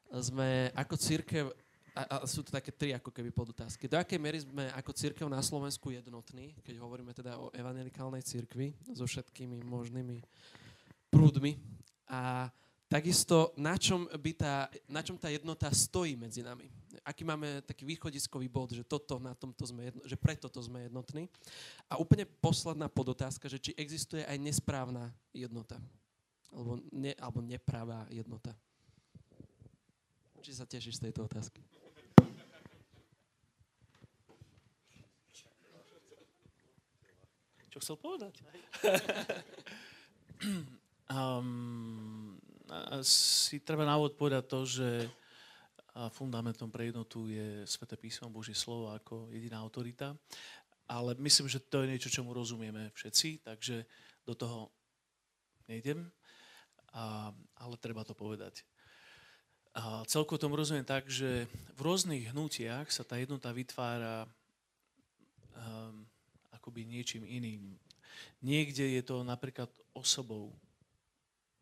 sme ako církev, a, a sú to také tri ako keby podotázky, do akej miery sme ako církev na Slovensku jednotní, keď hovoríme teda o evangelikálnej církvi so všetkými možnými prúdmi a takisto na čom, by tá, na čom tá jednota stojí medzi nami. Aký máme taký východiskový bod, že, toto, na tomto sme jedno, že preto to sme jednotní. A úplne posledná podotázka, že či existuje aj nesprávna jednota. Alebo, ne, alebo nepravá jednota. Či sa tešíš z tejto otázky? Čo chcel povedať? um, si treba návod povedať to, že fundamentom pre jednotu je Sveté písmo, Božie slovo ako jediná autorita. Ale myslím, že to je niečo, čomu rozumieme všetci, takže do toho nejdem, a, ale treba to povedať. A celko tomu rozumiem tak, že v rôznych hnutiach sa tá jednota vytvára um, akoby niečím iným. Niekde je to napríklad osobou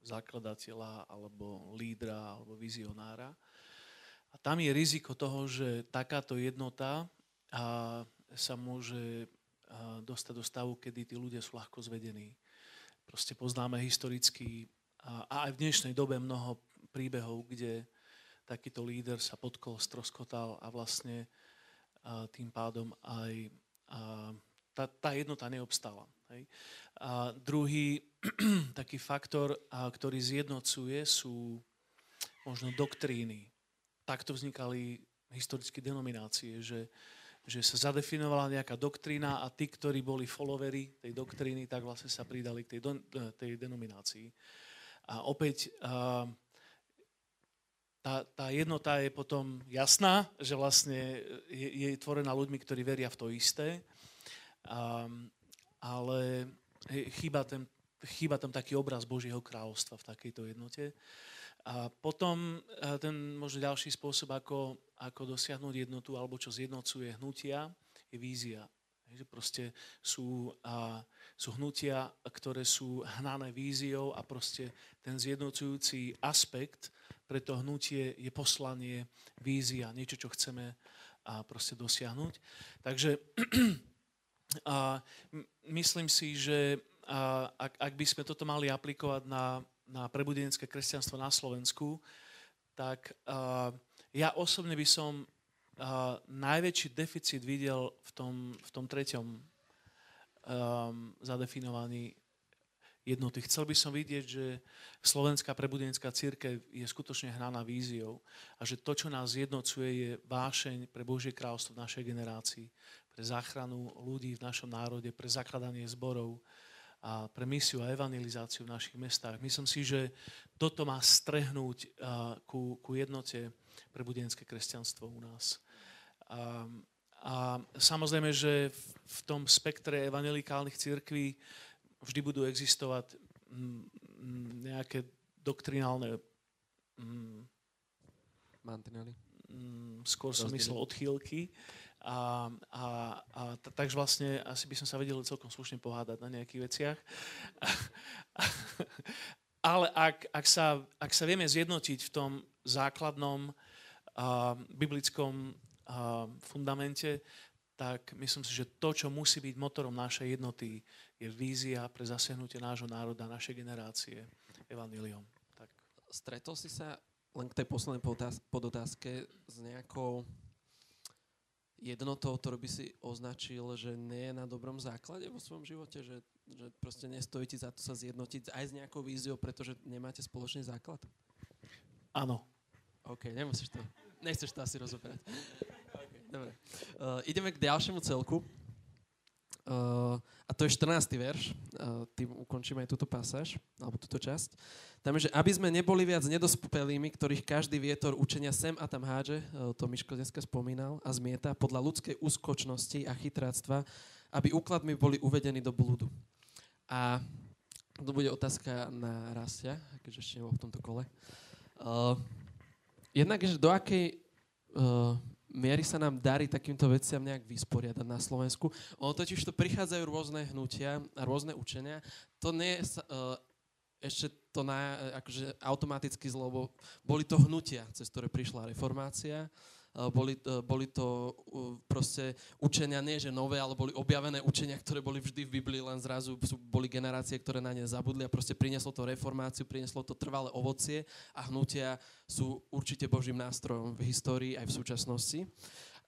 zakladateľa alebo lídra alebo vizionára. A tam je riziko toho, že takáto jednota sa môže dostať do stavu, kedy tí ľudia sú ľahko zvedení. Proste poznáme historicky a, aj v dnešnej dobe mnoho príbehov, kde takýto líder sa podkol, stroskotal a vlastne tým pádom aj tá, tá jednota neobstala. Hej. A druhý taký faktor, a, ktorý zjednocuje, sú možno doktríny. Takto vznikali historické denominácie, že že sa zadefinovala nejaká doktrína a tí, ktorí boli followery tej doktríny, tak vlastne sa pridali k tej, don, tej denominácii. A opäť tá, tá jednota je potom jasná, že vlastne je, je tvorená ľuďmi, ktorí veria v to isté, um, ale chýba tam, chýba tam taký obraz Božieho kráľovstva v takejto jednote. A potom ten možno ďalší spôsob, ako, ako dosiahnuť jednotu, alebo čo zjednocuje hnutia, je vízia. Že proste sú, a, sú hnutia, ktoré sú hnané víziou a proste ten zjednocujúci aspekt pre to hnutie je poslanie, vízia, niečo, čo chceme a proste dosiahnuť. Takže a, myslím si, že a, ak, ak by sme toto mali aplikovať na na prebudenecké kresťanstvo na Slovensku, tak uh, ja osobne by som uh, najväčší deficit videl v tom, v tom treťom um, zadefinovaní jednoty. Chcel by som vidieť, že slovenská prebudenecká církev je skutočne hraná víziou a že to, čo nás jednocuje, je vášeň pre Božie kráľstvo v našej generácii, pre záchranu ľudí v našom národe, pre zakladanie zborov, a pre misiu a evangelizáciu v našich mestách. Myslím si, že toto má strehnúť ku, ku jednote pre budenské kresťanstvo u nás. A, a samozrejme, že v, v tom spektre evangelikálnych církví vždy budú existovať nejaké doktrinálne mantinely. Skôr som myslel odchýlky. A, a, a t- takže vlastne asi by som sa vedel celkom slušne pohádať na nejakých veciach. Ale ak, ak, sa, ak sa vieme zjednotiť v tom základnom uh, biblickom uh, fundamente, tak myslím si, že to, čo musí byť motorom našej jednoty, je vízia pre zasiahnutie nášho národa, našej generácie evaniliom. Tak. Stretol si sa len k tej poslednej podotázke s nejakou jednotou, ktorú by si označil, že nie je na dobrom základe vo svojom živote, že, že proste nestojí ti za to sa zjednotiť aj s nejakou víziou, pretože nemáte spoločný základ? Áno. OK, nemusíš to. Nechceš to asi rozoberať. okay, dobre. Uh, ideme k ďalšiemu celku. Uh, a to je 14. verš, uh, tým ukončíme aj túto pasáž, alebo túto časť. Tam je, že aby sme neboli viac nedospelými, ktorých každý vietor učenia sem a tam hádže, uh, to Miško dneska spomínal, a zmieta podľa ľudskej úskočnosti a chytráctva, aby úkladmi boli uvedení do blúdu. A to bude otázka na Rastia, keďže ešte nebol v tomto kole. Uh, jednak, že do akej uh, miery sa nám darí takýmto veciam nejak vysporiadať na Slovensku. Ono totiž to prichádzajú rôzne hnutia a rôzne učenia. To nie je uh, ešte to na, akože automaticky zlo, bo boli to hnutia, cez ktoré prišla reformácia. Eh, boli, eh, boli to proste učenia, nie že nové, ale boli objavené učenia, ktoré boli vždy v Biblii, len zrazu boli generácie, ktoré na ne zabudli a proste prinieslo to reformáciu, prinieslo to trvalé ovocie a hnutia sú určite Božím nástrojom v histórii aj v súčasnosti.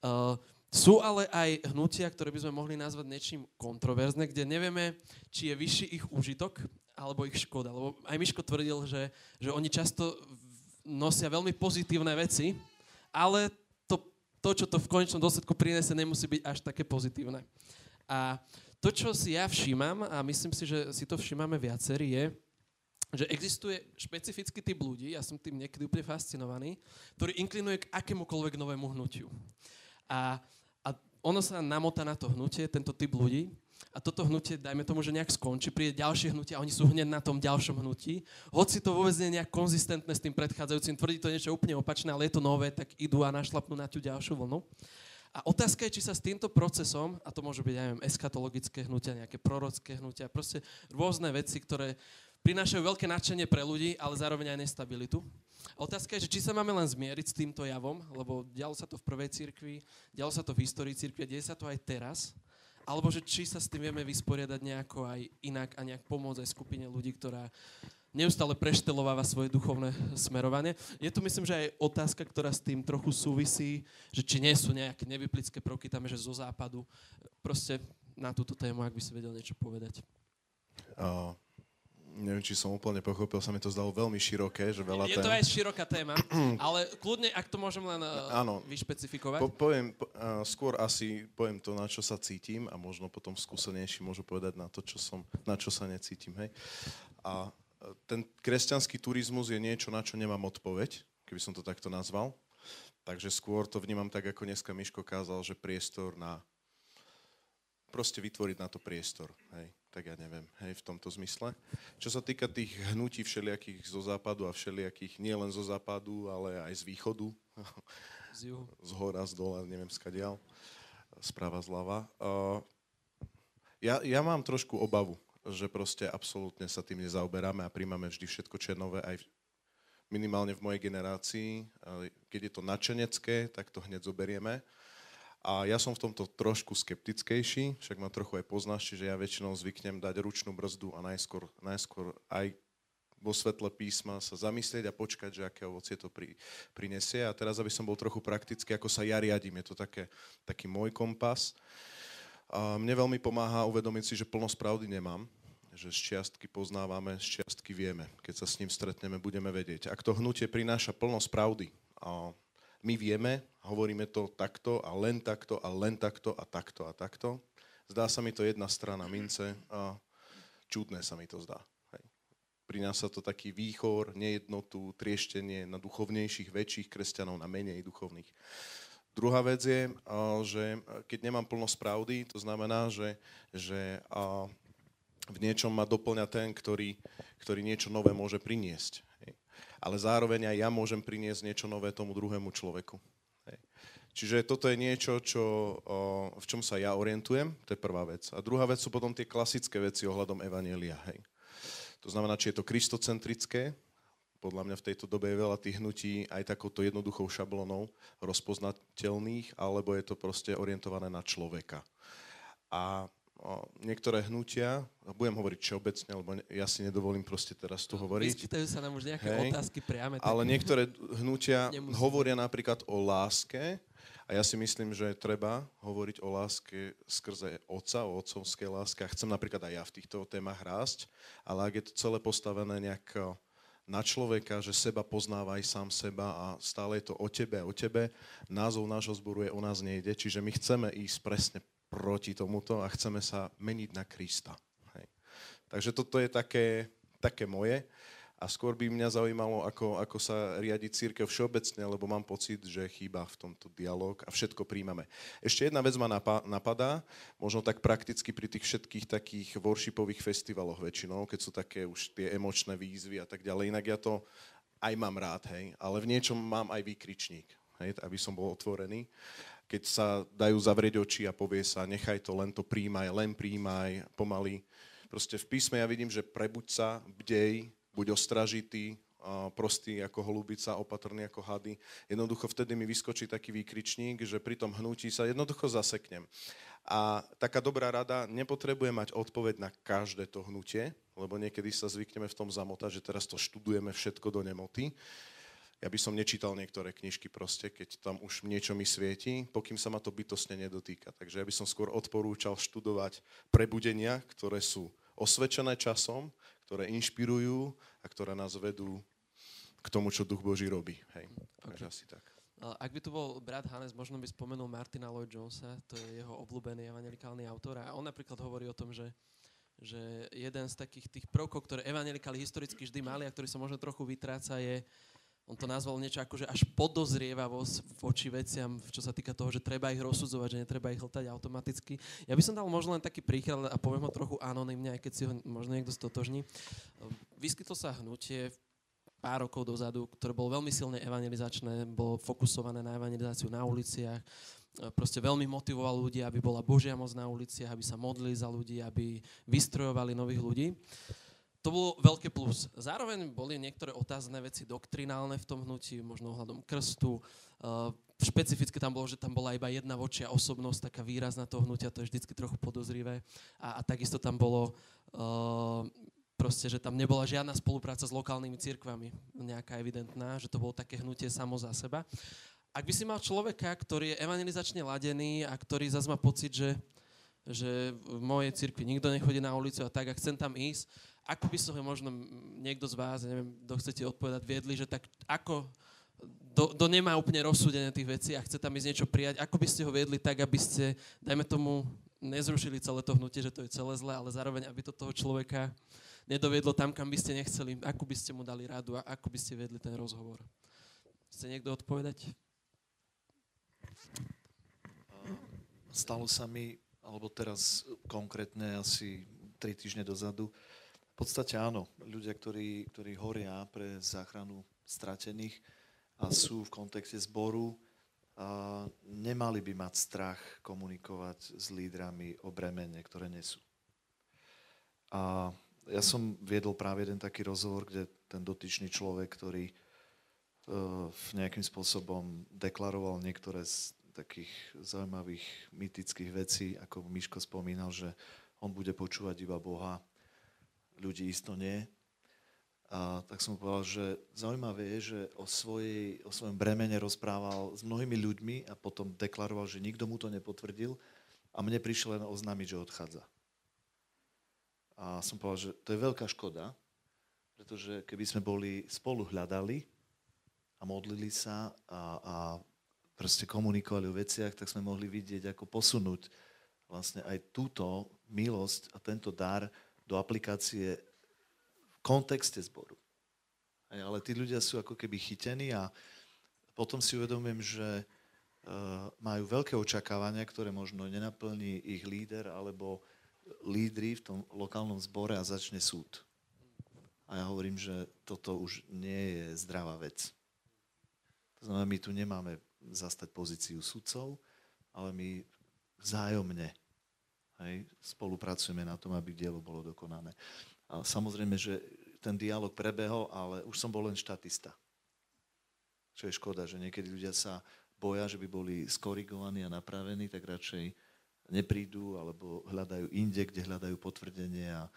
Uh, sú ale aj hnutia, ktoré by sme mohli nazvať niečím kontroverzne, kde nevieme, či je vyšší ich úžitok alebo ich škoda. Lebo aj Miško tvrdil, že, že oni často nosia veľmi pozitívne veci, ale to, čo to v konečnom dôsledku prinese, nemusí byť až také pozitívne. A to, čo si ja všímam, a myslím si, že si to všímame viacerí, je, že existuje špecifický typ ľudí, ja som tým niekedy úplne fascinovaný, ktorý inklinuje k akémukoľvek novému hnutiu. A, a ono sa namotá na to hnutie, tento typ ľudí, a toto hnutie, dajme tomu, že nejak skončí, príde ďalšie hnutie a oni sú hneď na tom ďalšom hnutí. Hoci to vôbec nie je nejak konzistentné s tým predchádzajúcim, tvrdí to niečo úplne opačné, ale je to nové, tak idú a našlapnú na tú ďalšiu vlnu. A otázka je, či sa s týmto procesom, a to môžu byť, ja neviem, eskatologické hnutia, nejaké prorocké hnutia, proste rôzne veci, ktoré prinášajú veľké nadšenie pre ľudí, ale zároveň aj nestabilitu. Otázka je, že či sa máme len zmieriť s týmto javom, lebo dialo sa to v prvej cirkvi, dialo sa to v histórii cirkvi, deje sa to aj teraz alebo že či sa s tým vieme vysporiadať nejako aj inak a nejak pomôcť aj skupine ľudí, ktorá neustále preštelováva svoje duchovné smerovanie. Je tu myslím, že aj otázka, ktorá s tým trochu súvisí, že či nie sú nejaké nevyplické prvky tam, že zo západu. Proste na túto tému, ak by si vedel niečo povedať. Uh, Neviem, či som úplne pochopil, sa mi to zdalo veľmi široké, že veľa Je to tém. aj široká téma, ale kľudne, ak to môžem len uh, Áno. vyšpecifikovať. Po, poviem, po, uh, skôr asi poviem to, na čo sa cítim a možno potom skúsenejší môžu povedať na to, čo som, na čo sa necítim. Hej. A e, ten kresťanský turizmus je niečo, na čo nemám odpoveď, keby som to takto nazval. Takže skôr to vnímam tak, ako dneska Miško kázal, že priestor na... Proste vytvoriť na to priestor. Hej. Tak ja neviem, hej, v tomto zmysle. Čo sa týka tých hnutí všelijakých zo západu a všelijakých nielen zo západu, ale aj z východu, Z juhu. z hora, z dola, neviem skadiaľ, správa zľava. Uh, ja, ja mám trošku obavu, že proste absolútne sa tým nezaoberáme a príjmame vždy všetko, čo je nové, aj v, minimálne v mojej generácii. Keď je to načenecké, tak to hneď zoberieme. A ja som v tomto trošku skeptickejší, však ma trochu aj poznáš, čiže ja väčšinou zvyknem dať ručnú brzdu a najskôr, najskôr aj vo svetle písma sa zamyslieť a počkať, že aké ovocie to pri, prinesie. A teraz, aby som bol trochu praktický, ako sa ja riadím, je to také, taký môj kompas. A mne veľmi pomáha uvedomiť si, že plnosť pravdy nemám, že z čiastky poznávame, z čiastky vieme. Keď sa s ním stretneme, budeme vedieť. Ak to hnutie prináša plnosť pravdy, a my vieme, hovoríme to takto a len takto a len takto a takto a takto, zdá sa mi to jedna strana mince a čudné sa mi to zdá. Hej. Prináša to taký výchor, nejednotu, trieštenie na duchovnejších, väčších kresťanov, na menej duchovných. Druhá vec je, že keď nemám plnosť pravdy, to znamená, že, že v niečom ma doplňa ten, ktorý, ktorý niečo nové môže priniesť. Ale zároveň aj ja môžem priniesť niečo nové tomu druhému človeku. Čiže toto je niečo, čo, v čom sa ja orientujem, to je prvá vec. A druhá vec sú potom tie klasické veci ohľadom Evanielia. Hej. To znamená, či je to kristocentrické, podľa mňa v tejto dobe je veľa tých hnutí aj takouto jednoduchou šablónou rozpoznateľných, alebo je to proste orientované na človeka. A niektoré hnutia, budem hovoriť všeobecne, lebo ja si nedovolím proste teraz tu hovoriť, Vyskytajú sa nám už nejaké Hej. otázky priame. ale niektoré hnutia Nemusí. hovoria napríklad o láske a ja si myslím, že treba hovoriť o láske skrze otca, o otcovskej láske a chcem napríklad aj ja v týchto témach rásť, ale ak je to celé postavené nejak eh, na človeka, že seba poznávaj sám seba a stále je to o tebe, o tebe. Názov nášho zboru je O nás nejde, čiže my chceme ísť presne proti tomuto a chceme sa meniť na Krista. Hej. Takže toto je také, také moje a skôr by mňa zaujímalo, ako, ako sa riadi církev všeobecne, lebo mám pocit, že chýba v tomto dialog a všetko príjmame. Ešte jedna vec ma napa- napadá, možno tak prakticky pri tých všetkých takých worshipových festivaloch väčšinou, keď sú také už tie emočné výzvy a tak ďalej. Inak ja to aj mám rád, hej, ale v niečom mám aj výkričník, hej, aby som bol otvorený. Keď sa dajú zavrieť oči a povie sa, nechaj to, len to príjmaj, len príjmaj, pomaly. Proste v písme ja vidím, že prebuď sa, bdej, buď ostražitý, prostý ako holubica, opatrný ako hady. Jednoducho vtedy mi vyskočí taký výkričník, že pri tom hnutí sa jednoducho zaseknem. A taká dobrá rada, nepotrebuje mať odpoveď na každé to hnutie, lebo niekedy sa zvykneme v tom zamotať, že teraz to študujeme všetko do nemoty. Ja by som nečítal niektoré knižky proste, keď tam už niečo mi svieti, pokým sa ma to bytostne nedotýka. Takže ja by som skôr odporúčal študovať prebudenia, ktoré sú osvedčené časom, ktoré inšpirujú a ktoré nás vedú k tomu, čo Duch Boží robí. Hej. Takže asi tak. Ak by tu bol brat Hannes, možno by spomenul Martina Lloyd Jonesa, to je jeho obľúbený evangelikálny autor a on napríklad hovorí o tom, že že jeden z takých tých prvkov, ktoré evangelikáli historicky vždy mali a ktorý sa možno trochu vytráca, je, on to nazval niečo ako, že až podozrievavosť voči veciam, čo sa týka toho, že treba ich rozsudzovať, že netreba ich hltať automaticky. Ja by som dal možno len taký príklad a poviem ho trochu anonymne, aj keď si ho možno niekto stotožní. Vyskytlo sa hnutie pár rokov dozadu, ktoré bolo veľmi silne evangelizačné, bolo fokusované na evangelizáciu na uliciach, proste veľmi motivoval ľudí, aby bola Božia moc na uliciach, aby sa modlili za ľudí, aby vystrojovali nových ľudí. To bolo veľké plus. Zároveň boli niektoré otázne veci doktrinálne v tom hnutí, možno ohľadom krstu. Uh, špecificky tam bolo, že tam bola iba jedna vočia osobnosť, taká výrazná toho hnutia, to je vždycky trochu podozrivé. A, a takisto tam bolo uh, proste, že tam nebola žiadna spolupráca s lokálnymi cirkvami, nejaká evidentná, že to bolo také hnutie samo za seba. Ak by si mal človeka, ktorý je evangelizačne ladený a ktorý zase má pocit, že, že v mojej cirkvi nikto nechodí na ulicu a tak a chcem tam ísť, ako by som možno niekto z vás, neviem, kto chcete odpovedať, viedli, že tak ako do, do nemá úplne rozsúdenie tých vecí a chce tam ísť niečo prijať, ako by ste ho viedli tak, aby ste, dajme tomu, nezrušili celé to hnutie, že to je celé zlé, ale zároveň, aby to toho človeka nedoviedlo tam, kam by ste nechceli, ako by ste mu dali radu a ako by ste viedli ten rozhovor. Chce niekto odpovedať? Stalo sa mi, alebo teraz konkrétne asi tri týždne dozadu, v podstate áno, ľudia, ktorí, ktorí horia pre záchranu stratených a sú v kontexte zboru, a nemali by mať strach komunikovať s lídrami o bremene, ktoré nesú. A ja som viedol práve jeden taký rozhovor, kde ten dotyčný človek, ktorý uh, nejakým spôsobom deklaroval niektoré z takých zaujímavých mytických vecí, ako Miško spomínal, že on bude počúvať iba Boha, ľudí isto nie. A tak som povedal, že zaujímavé je, že o, svojej, o svojom bremene rozprával s mnohými ľuďmi a potom deklaroval, že nikto mu to nepotvrdil a mne prišiel len oznámiť, že odchádza. A som povedal, že to je veľká škoda, pretože keby sme boli spolu hľadali a modlili sa a, a proste komunikovali o veciach, tak sme mohli vidieť, ako posunúť vlastne aj túto milosť a tento dar do aplikácie kontexte zboru. Ale tí ľudia sú ako keby chytení a potom si uvedomujem, že e, majú veľké očakávania, ktoré možno nenaplní ich líder alebo lídry v tom lokálnom zbore a začne súd. A ja hovorím, že toto už nie je zdravá vec. To znamená, my tu nemáme zastať pozíciu sudcov, ale my vzájomne hej, spolupracujeme na tom, aby dielo bolo dokonané. A samozrejme, že ten dialog prebehol, ale už som bol len štatista. Čo je škoda, že niekedy ľudia sa boja, že by boli skorigovaní a napravení, tak radšej neprídu alebo hľadajú inde, kde hľadajú potvrdenie a,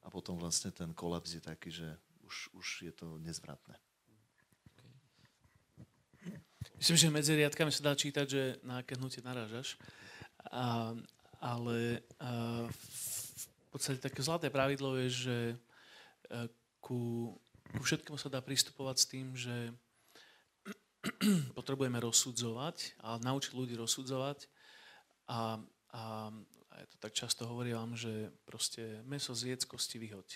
a potom vlastne ten kolaps je taký, že už, už je to nezvratné. Myslím, že medzi riadkami sa dá čítať, že na aké hnutie narážaš. A, ale a, v podstate také zlaté pravidlo je, že e, ku, ku všetkému sa dá pristupovať s tým, že potrebujeme rozsudzovať a naučiť ľudí rozsudzovať. A, a, a ja to tak často hovorím, že proste meso zjedz, kosti vyhoď.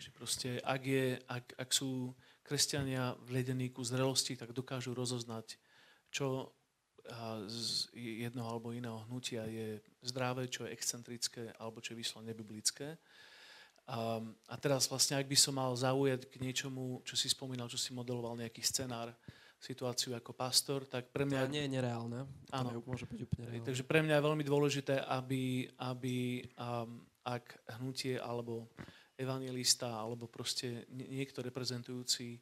Že proste, ak, je, ak, ak sú kresťania vledení ku zrelosti, tak dokážu rozoznať, čo z jednoho alebo iného hnutia je zdravé, čo je excentrické alebo čo je vyslovene nebiblické. A, a teraz vlastne, ak by som mal zaujať k niečomu, čo si spomínal, čo si modeloval nejaký scenár, situáciu ako pastor, tak pre mňa... To nie je nereálne. Áno. môže byť úplne reálne. Takže pre mňa je veľmi dôležité, aby, aby um, ak hnutie alebo evangelista alebo proste niekto reprezentujúci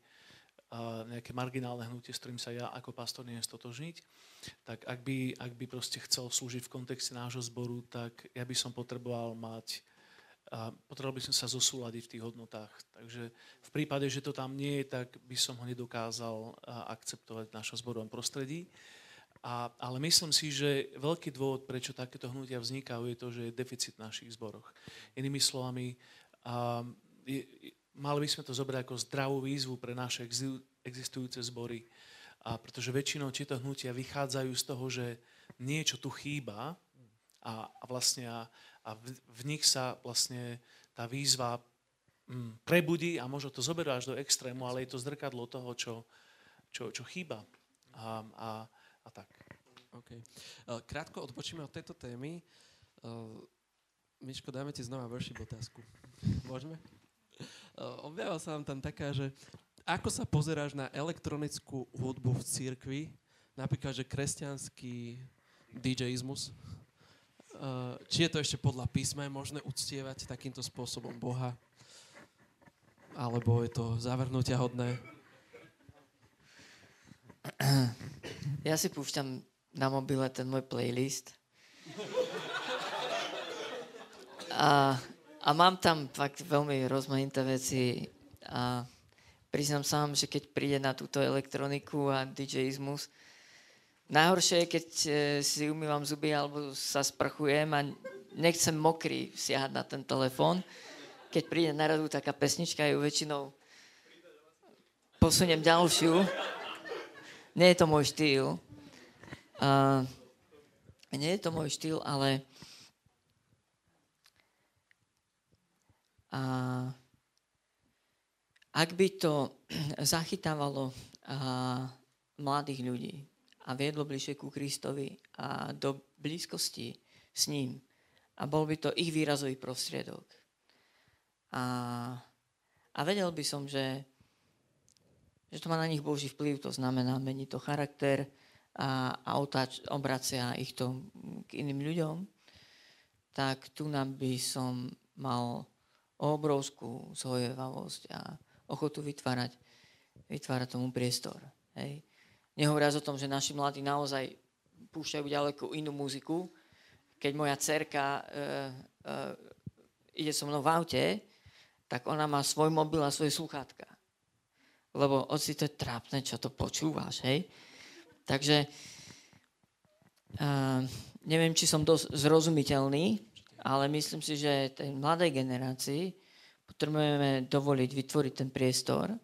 nejaké marginálne hnutie, s ktorým sa ja ako pastor neviem stotožniť, tak ak by, ak by proste chcel slúžiť v kontexte nášho zboru, tak ja by som potreboval mať potreboval by som sa zosúľadiť v tých hodnotách. Takže v prípade, že to tam nie je, tak by som ho nedokázal akceptovať v našom zborovom prostredí. A, ale myslím si, že veľký dôvod, prečo takéto hnutia vznikajú, je to, že je deficit v našich zboroch. Inými slovami, a, je, mali by sme to zobrať ako zdravú výzvu pre naše existujúce zbory. A pretože väčšinou tieto hnutia vychádzajú z toho, že niečo tu chýba a, a vlastne a, a v, v nich sa vlastne tá výzva mm, prebudí a možno to zoberú až do extrému, ale je to zrkadlo toho, čo, čo, čo chýba. A, a, a tak. Okay. Krátko odpočíme od tejto témy. Miško, dáme ti znova worship otázku. Môžeme? Eh, objavila sa nám tam taká, že ako sa pozeráš na elektronickú hudbu v církvi, napríklad, že kresťanský DJizmus, eh, či je to ešte podľa písma, možné uctievať takýmto spôsobom Boha, alebo je to zavrhnutia hodné? Ja si púšťam na mobile ten môj playlist. A a mám tam fakt veľmi rozmanité veci a priznám sám, že keď príde na túto elektroniku a DJizmus, najhoršie je, keď e, si umývam zuby alebo sa sprchujem a nechcem mokrý siahať na ten telefón, keď príde na radu taká pesnička, ju väčšinou posuniem ďalšiu. Nie je to môj štýl. Uh, nie je to môj štýl, ale uh, ak by to zachytávalo mladých ľudí a viedlo bližšie ku Kristovi a do blízkosti s ním a bol by to ich výrazový prostriedok. A, a vedel by som, že, že to má na nich Boží vplyv, to znamená, mení to charakter a, a otáč, obracia ich to k iným ľuďom, tak tu nám by som mal obrovskú zhojevavosť a ochotu vytvárať, vytvárať tomu priestor. Hej. Nehovoriac o tom, že naši mladí naozaj púšťajú ďaleko inú muziku. Keď moja cerka e, e, ide so mnou v aute, tak ona má svoj mobil a svoje sluchátka. Lebo oci to je trápne, čo to počúvaš, hej. Takže uh, neviem, či som dosť zrozumiteľný, ale myslím si, že tej mladej generácii potrebujeme dovoliť vytvoriť ten priestor,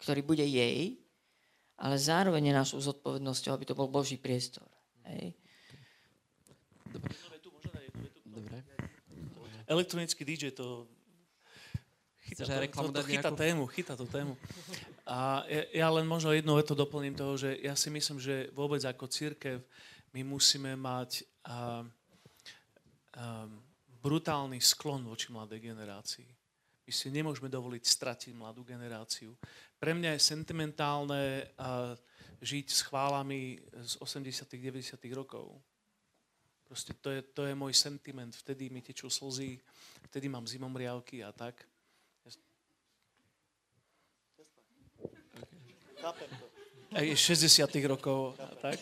ktorý bude jej, ale zároveň je našou zodpovednosťou, aby to bol Boží priestor. Hej. Dobre. Dobre. Elektronický DJ to chytá, to, to, to chytá tému, chytá tú tému. A ja, ja len možno jednu vetu doplním toho, že ja si myslím, že vôbec ako církev my musíme mať a, a, brutálny sklon voči mladej generácii. My si nemôžeme dovoliť stratiť mladú generáciu. Pre mňa je sentimentálne uh, žiť s chválami z 80 90 rokov. Proste to je, to je môj sentiment. Vtedy mi tečú slzy, vtedy mám zimomriavky a tak. Aj 60 rokov a tak.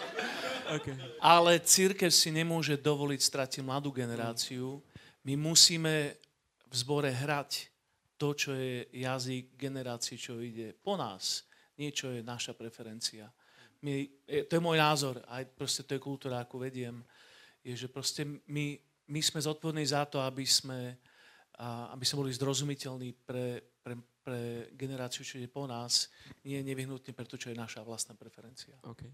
okay. Ale církev si nemôže dovoliť stratiť mladú generáciu. My musíme v zbore hrať to, čo je jazyk generácií, čo ide po nás. Nie, čo je naša preferencia. My, to je môj názor, aj proste to je kultúra, ako vediem, je, že proste my, my sme zodpovední za to, aby sme, aby sme boli zrozumiteľní pre, pre, pre generáciu, čo je po nás, nie je nevyhnutne pre to, čo je naša vlastná preferencia. Okay.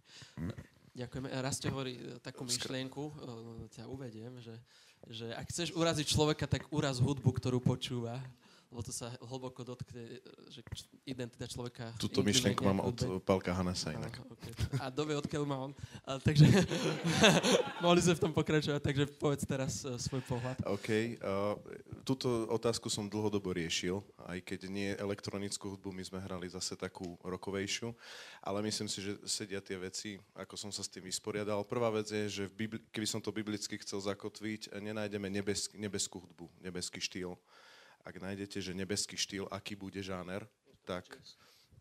Ďakujeme. Raz te hovorí e, takú myšlienku, e, ťa uvediem, že že ak chceš uraziť človeka, tak uraz hudbu, ktorú počúva lebo to sa hlboko dotkne, že identita človeka... Tuto myšlienku mám od Palka Hanesa inak. okay. A dovie, odkiaľ má on. A, takže mohli sme v tom pokračovať, takže povedz teraz uh, svoj pohľad. OK. Uh, túto otázku som dlhodobo riešil, aj keď nie elektronickú hudbu, my sme hrali zase takú rokovejšiu, ale myslím si, že sedia tie veci, ako som sa s tým vysporiadal. Prvá vec je, že v Bibli- keby som to biblicky chcel zakotviť, nenájdeme nebesk- nebeskú hudbu, nebeský štýl ak nájdete, že nebeský štýl, aký bude žáner, tak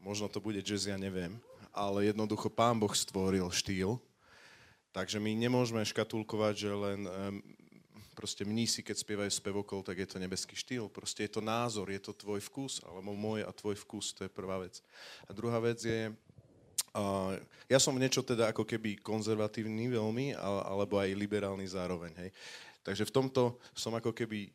možno to bude jazz, ja neviem, ale jednoducho Pán Boh stvoril štýl, takže my nemôžeme škatulkovať, že len um, proste mnísi, keď spievajú spevokol, tak je to nebeský štýl. Proste je to názor, je to tvoj vkus, alebo môj a tvoj vkus, to je prvá vec. A druhá vec je, uh, ja som niečo teda ako keby konzervatívny veľmi, alebo aj liberálny zároveň. Hej. Takže v tomto som ako keby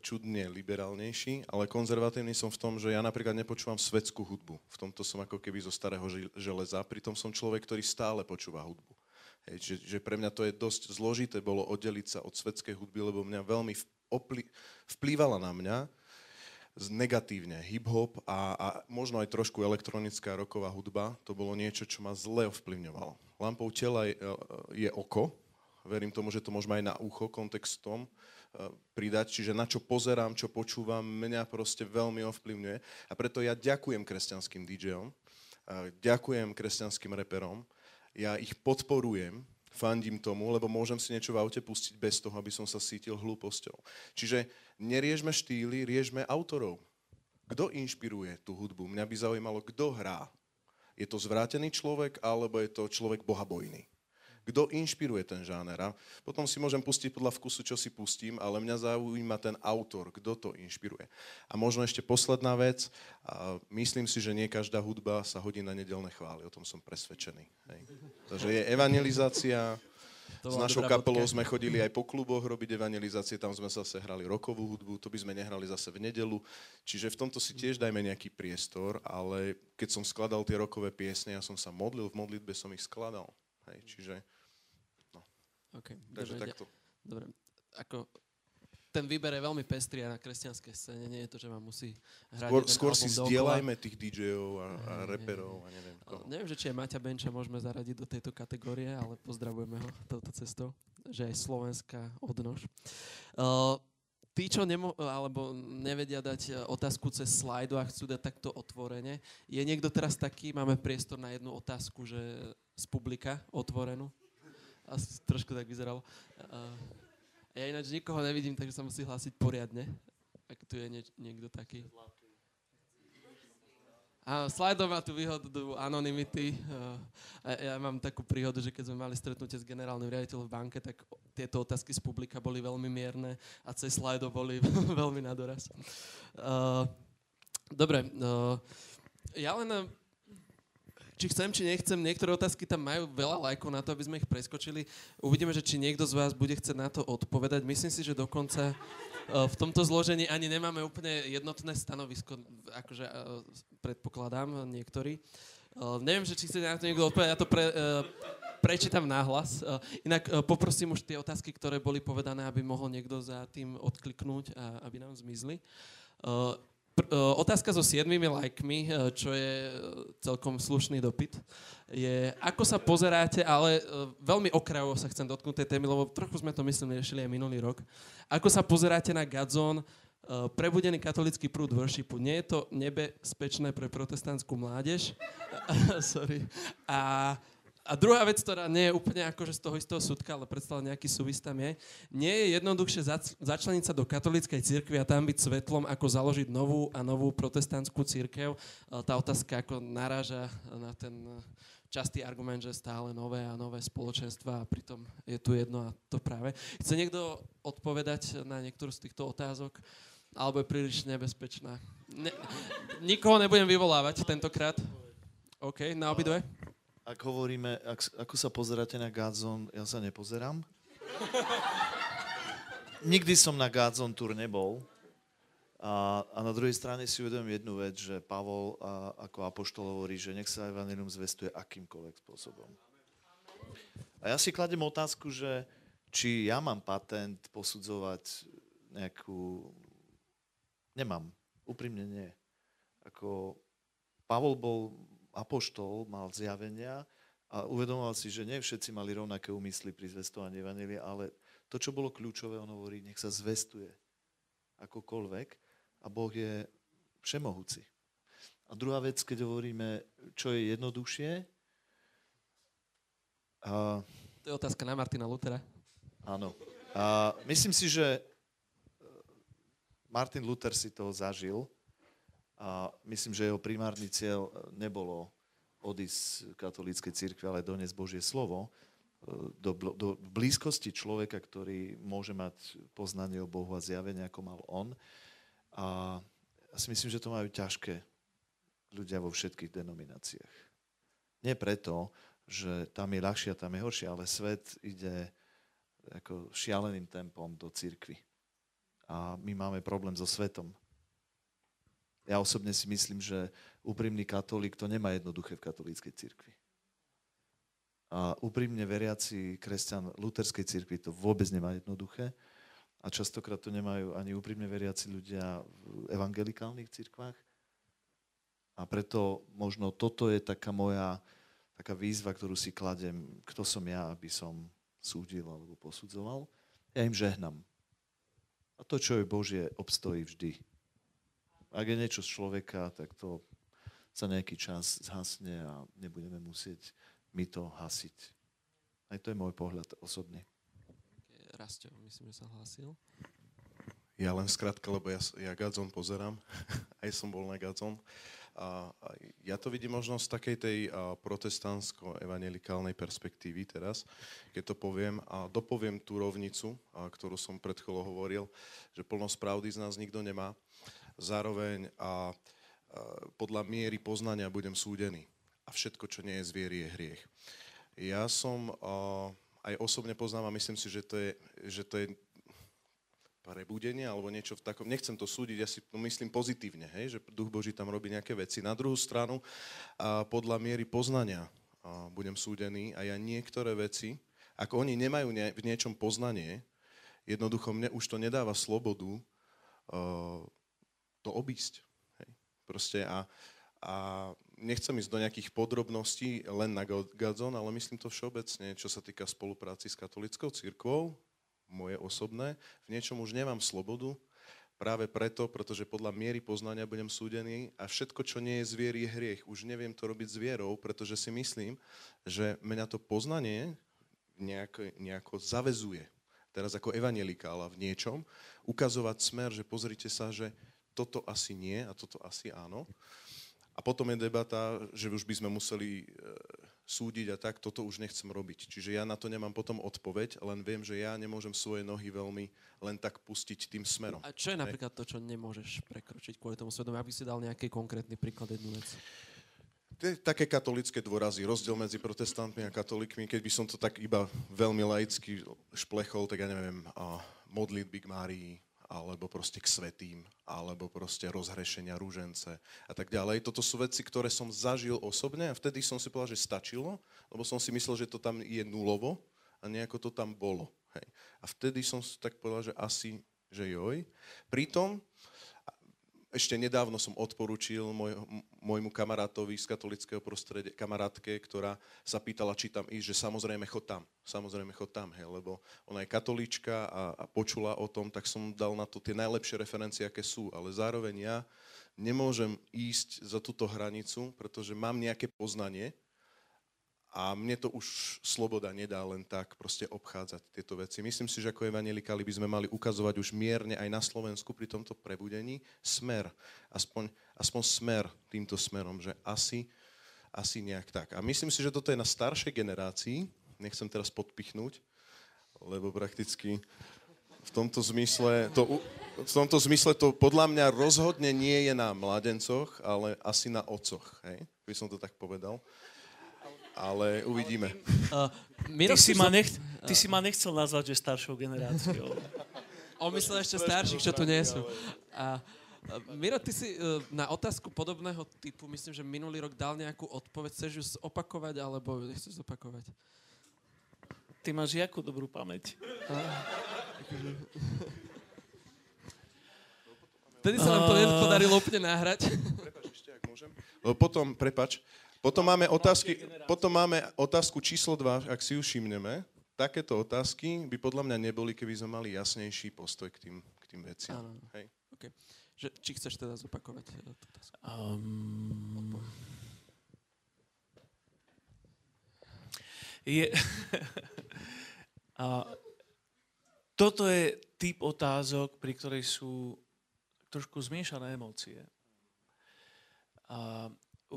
čudne liberálnejší, ale konzervatívny som v tom, že ja napríklad nepočúvam svetskú hudbu. V tomto som ako keby zo starého železa, pritom som človek, ktorý stále počúva hudbu. Hej, že, že pre mňa to je dosť zložité bolo oddeliť sa od svetskej hudby, lebo mňa veľmi vpli, vplývala na mňa negatívne hip-hop a, a možno aj trošku elektronická roková hudba. To bolo niečo, čo ma zle ovplyvňovalo. Lampou tela je, je oko, verím tomu, že to môžeme aj na ucho kontextom pridať, čiže na čo pozerám, čo počúvam, mňa proste veľmi ovplyvňuje. A preto ja ďakujem kresťanským DJom, ďakujem kresťanským reperom, ja ich podporujem, fandím tomu, lebo môžem si niečo v aute pustiť bez toho, aby som sa cítil hlúposťou. Čiže neriežme štýly, riežme autorov. Kto inšpiruje tú hudbu? Mňa by zaujímalo, kto hrá. Je to zvrátený človek, alebo je to človek bohabojný? Kto inšpiruje ten žáner. A potom si môžem pustiť podľa vkusu, čo si pustím, ale mňa zaujíma ten autor, kto to inšpiruje. A možno ešte posledná vec, a myslím si, že nie každá hudba sa hodí na nedelné chvály, o tom som presvedčený. Hej. Takže je evangelizácia, To S našou kapelou bodka. sme chodili aj po kluboch robiť evangelizácie, tam sme zase hrali rokovú hudbu, to by sme nehrali zase v nedelu. Čiže v tomto si tiež dajme nejaký priestor, ale keď som skladal tie rokové piesne, ja som sa modlil, v modlitbe som ich skladal. Hej, čiže, Okay, takže dobre, takto. dobre. Ako, ten výber je veľmi pestrý a na kresťanskej scéne nie je to, že vám musí hrať Skôr, skôr si zdieľajme tých DJov a, a Nie, nie, reperov a neviem koho. Neviem, že či aj Maťa Benča môžeme zaradiť do tejto kategórie, ale pozdravujeme ho touto cestou, že aj slovenská odnož. Uh, tí, čo nemo- alebo nevedia dať uh, otázku cez slajdu a chcú dať takto otvorene, je niekto teraz taký, máme priestor na jednu otázku, že z publika otvorenú? Asi trošku tak vyzeralo. Uh, ja ináč nikoho nevidím, takže sa musí hlásiť poriadne, ak tu je nie- niekto taký. Áno, Slido má tú výhodu anonymity. Ja mám takú príhodu, že keď sme mali stretnutie s generálnym riaditeľom v banke, tak tieto otázky z publika boli veľmi mierne a cez Slido boli veľmi na doraz. Uh, dobre, uh, ja len... Či chcem, či nechcem, niektoré otázky tam majú veľa lajkov na to, aby sme ich preskočili. Uvidíme, že či niekto z vás bude chcieť na to odpovedať. Myslím si, že dokonca uh, v tomto zložení ani nemáme úplne jednotné stanovisko, akože uh, predpokladám niektorí. Uh, neviem, že či chce na to niekto odpovedať, ja to pre, prečítam nahlas. Inak poprosím už tie otázky, ktoré boli povedané, aby mohol niekto za tým odkliknúť a aby nám zmizli. Pr- uh, otázka so siedmými lajkmi, uh, čo je uh, celkom slušný dopyt, je, ako sa pozeráte, ale veľmi okrajovo sa chcem dotknúť tej témy, lebo trochu sme to, myslím, riešili aj minulý rok. Ako sa pozeráte na Gadzon, prebudený katolický prúd worshipu? Nie je to nebezpečné pre protestantskú mládež? Sorry. A a druhá vec, ktorá nie je úplne akože z toho istého súdka, ale predsa len nejaký súvis tam je, nie je jednoduchšie začleniť sa do katolíckej cirkvi a tam byť svetlom, ako založiť novú a novú protestantskú církev. E, Tá otázka ako naráža na ten e, častý argument, že stále nové a nové spoločenstva a pritom je tu jedno a to práve. Chce niekto odpovedať na niektorú z týchto otázok? Alebo je príliš nebezpečná? Ne- nikoho nebudem vyvolávať tentokrát. OK, na obidve? Ak hovoríme, ak, ako sa pozeráte na Godzone, ja sa nepozerám. Nikdy som na Godzone tour nebol. A, a na druhej strane si uvedomím jednu vec, že Pavol a, ako apoštol hovorí, že nech sa evanelium zvestuje akýmkoľvek spôsobom. A ja si kladem otázku, že či ja mám patent posudzovať nejakú... Nemám. Úprimne nie. Ako Pavol bol apoštol, mal zjavenia a uvedomoval si, že nie všetci mali rovnaké úmysly pri zvestovaní Evangelia, ale to, čo bolo kľúčové, on hovorí, nech sa zvestuje akokoľvek a Boh je všemohúci. A druhá vec, keď hovoríme, čo je jednoduchšie, a, To je otázka na Martina Lutera. áno. A myslím si, že e, Martin Luther si to zažil a myslím, že jeho primárny cieľ e, nebolo odísť z katolíckej cirkvi, ale doniesť Božie slovo e, do, do blízkosti človeka, ktorý môže mať poznanie o Bohu a zjavenie, ako mal on. A ja si myslím, že to majú ťažké ľudia vo všetkých denomináciách. Nie preto, že tam je ľahšie a tam je horšie, ale svet ide ako šialeným tempom do cirkvy. A my máme problém so svetom. Ja osobne si myslím, že úprimný katolík to nemá jednoduché v katolíckej cirkvi. A úprimne veriaci kresťan luterskej cirkvi to vôbec nemá jednoduché. A častokrát to nemajú ani úprimne veriaci ľudia v evangelikálnych cirkvách. A preto možno toto je taká moja taká výzva, ktorú si kladem, kto som ja, aby som súdil alebo posudzoval. Ja im žehnám. A to, čo je Božie, obstojí vždy. Ak je niečo z človeka, tak to za nejaký čas zhasne a nebudeme musieť my to hasiť. Aj to je môj pohľad osobný. Rastio, myslím, že sa hlásil. Ja len skrátka, lebo ja, ja Gadzon pozerám, aj som bol na Gadzon. A, a ja to vidím možno z takej tej a, protestantsko-evangelikálnej perspektívy teraz, keď to poviem a dopoviem tú rovnicu, a, ktorú som pred chvíľou hovoril, že plnosť pravdy z nás nikto nemá. Zároveň a, a podľa miery poznania budem súdený. A všetko, čo nie je z viery, je hriech. Ja som a, aj osobne poznám a myslím si, že to je, že to je prebudenie alebo niečo v takom, nechcem to súdiť, ja si to myslím pozitívne, hej, že Duch Boží tam robí nejaké veci. Na druhú stranu, podľa miery poznania budem súdený a ja niektoré veci, ak oni nemajú ne, v niečom poznanie, jednoducho mne už to nedáva slobodu uh, to obísť. Hej. Proste a, a nechcem ísť do nejakých podrobností len na Gadzon, ale myslím to všeobecne, čo sa týka spolupráci s katolickou církvou, moje osobné, v niečom už nemám slobodu, práve preto, pretože podľa miery poznania budem súdený a všetko, čo nie je zvier, je hriech. Už neviem to robiť s vierou, pretože si myslím, že mňa to poznanie nejako, nejako zavezuje. Teraz ako evangelikála v niečom, ukazovať smer, že pozrite sa, že toto asi nie a toto asi áno. A potom je debata, že už by sme museli e, súdiť a tak, toto už nechcem robiť. Čiže ja na to nemám potom odpoveď, len viem, že ja nemôžem svoje nohy veľmi len tak pustiť tým smerom. A čo je napríklad to, čo nemôžeš prekročiť kvôli tomu svedomu? Aby si dal nejaký konkrétny príklad, jednu vec. Také katolické dôrazy, rozdiel medzi protestantmi a katolíkmi. Keď by som to tak iba veľmi laicky šplechol, tak ja neviem, modlitby k Márii, alebo proste k svetým, alebo proste rozhrešenia, rúžence a tak ďalej. Toto sú veci, ktoré som zažil osobne a vtedy som si povedal, že stačilo, lebo som si myslel, že to tam je nulovo a nejako to tam bolo. Hej. A vtedy som si tak povedal, že asi, že joj. Pritom ešte nedávno som odporučil môj, môjmu kamarátovi z katolického prostredia, kamarátke, ktorá sa pýtala, či tam ísť, že samozrejme chod tam. Samozrejme chod tam, hej, lebo ona je katolíčka a, a počula o tom, tak som dal na to tie najlepšie referencie, aké sú. Ale zároveň ja nemôžem ísť za túto hranicu, pretože mám nejaké poznanie, a mne to už sloboda nedá len tak proste obchádzať tieto veci. Myslím si, že ako evangelikali by sme mali ukazovať už mierne aj na Slovensku pri tomto prebudení smer. Aspoň, aspoň smer týmto smerom, že asi, asi nejak tak. A myslím si, že toto je na staršej generácii, nechcem teraz podpichnúť, lebo prakticky v tomto zmysle to, v tomto zmysle to podľa mňa rozhodne nie je na mladencoch, ale asi na ococh, hej? by som to tak povedal ale uvidíme. Uh, ty, si ma nech, ty si ma nechcel nazvať, že staršou generáciou. On myslel ešte starších, čo tu nie sú. A, Miro, ty si uh, na otázku podobného typu, myslím, že minulý rok dal nejakú odpoveď. Chceš ju opakovať, alebo nechceš zopakovať? Ty máš jakú dobrú pamäť. Vtedy sa nám to nepodarilo úplne nahrať. Prepač, ešte, ak môžem. Potom, prepač, potom máme, otázky, potom máme otázku číslo 2, ak si ju všimneme. Takéto otázky by podľa mňa neboli, keby sme mali jasnejší postoj k tým, k tým veciam. Áno. Hej. Okay. Že, či chceš teda zopakovať eh, tú otázku? Um, je, a, toto je typ otázok, pri ktorej sú trošku zmiešané emócie. A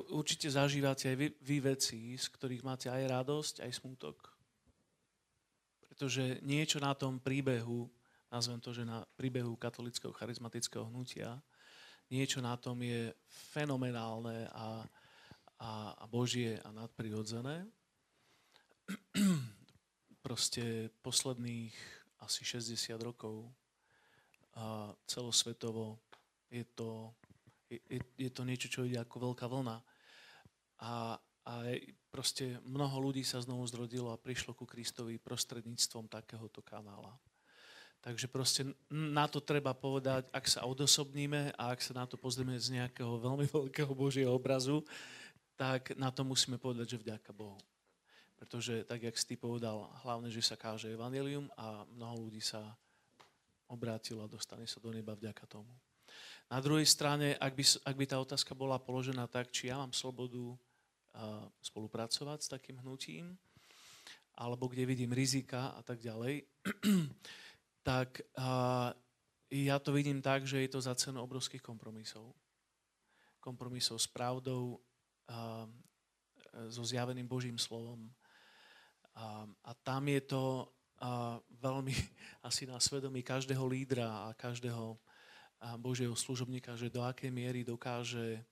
určite zažívate aj vy, vy veci, z ktorých máte aj radosť, aj smutok. Pretože niečo na tom príbehu, nazvem to, že na príbehu katolického charizmatického hnutia, niečo na tom je fenomenálne a, a, a božie a nadprirodzené. Proste posledných asi 60 rokov a celosvetovo je to je, je to niečo, čo ide ako veľká vlna. A, a proste mnoho ľudí sa znovu zrodilo a prišlo ku Kristovi prostredníctvom takéhoto kanála. Takže proste na to treba povedať, ak sa odosobníme a ak sa na to pozrieme z nejakého veľmi veľkého Božieho obrazu, tak na to musíme povedať, že vďaka Bohu. Pretože, tak jak si ty povedal, hlavne, že sa káže evanelium a mnoho ľudí sa obrátilo a dostane sa do neba vďaka tomu. Na druhej strane, ak by, ak by tá otázka bola položená tak, či ja mám slobodu spolupracovať s takým hnutím, alebo kde vidím rizika a tak ďalej, tak ja to vidím tak, že je to za cenu obrovských kompromisov. Kompromisov s pravdou, uh, so zjaveným Božím slovom. Uh, a tam je to uh, veľmi asi na svedomí každého lídra a každého Božieho služobníka, že do akej miery dokáže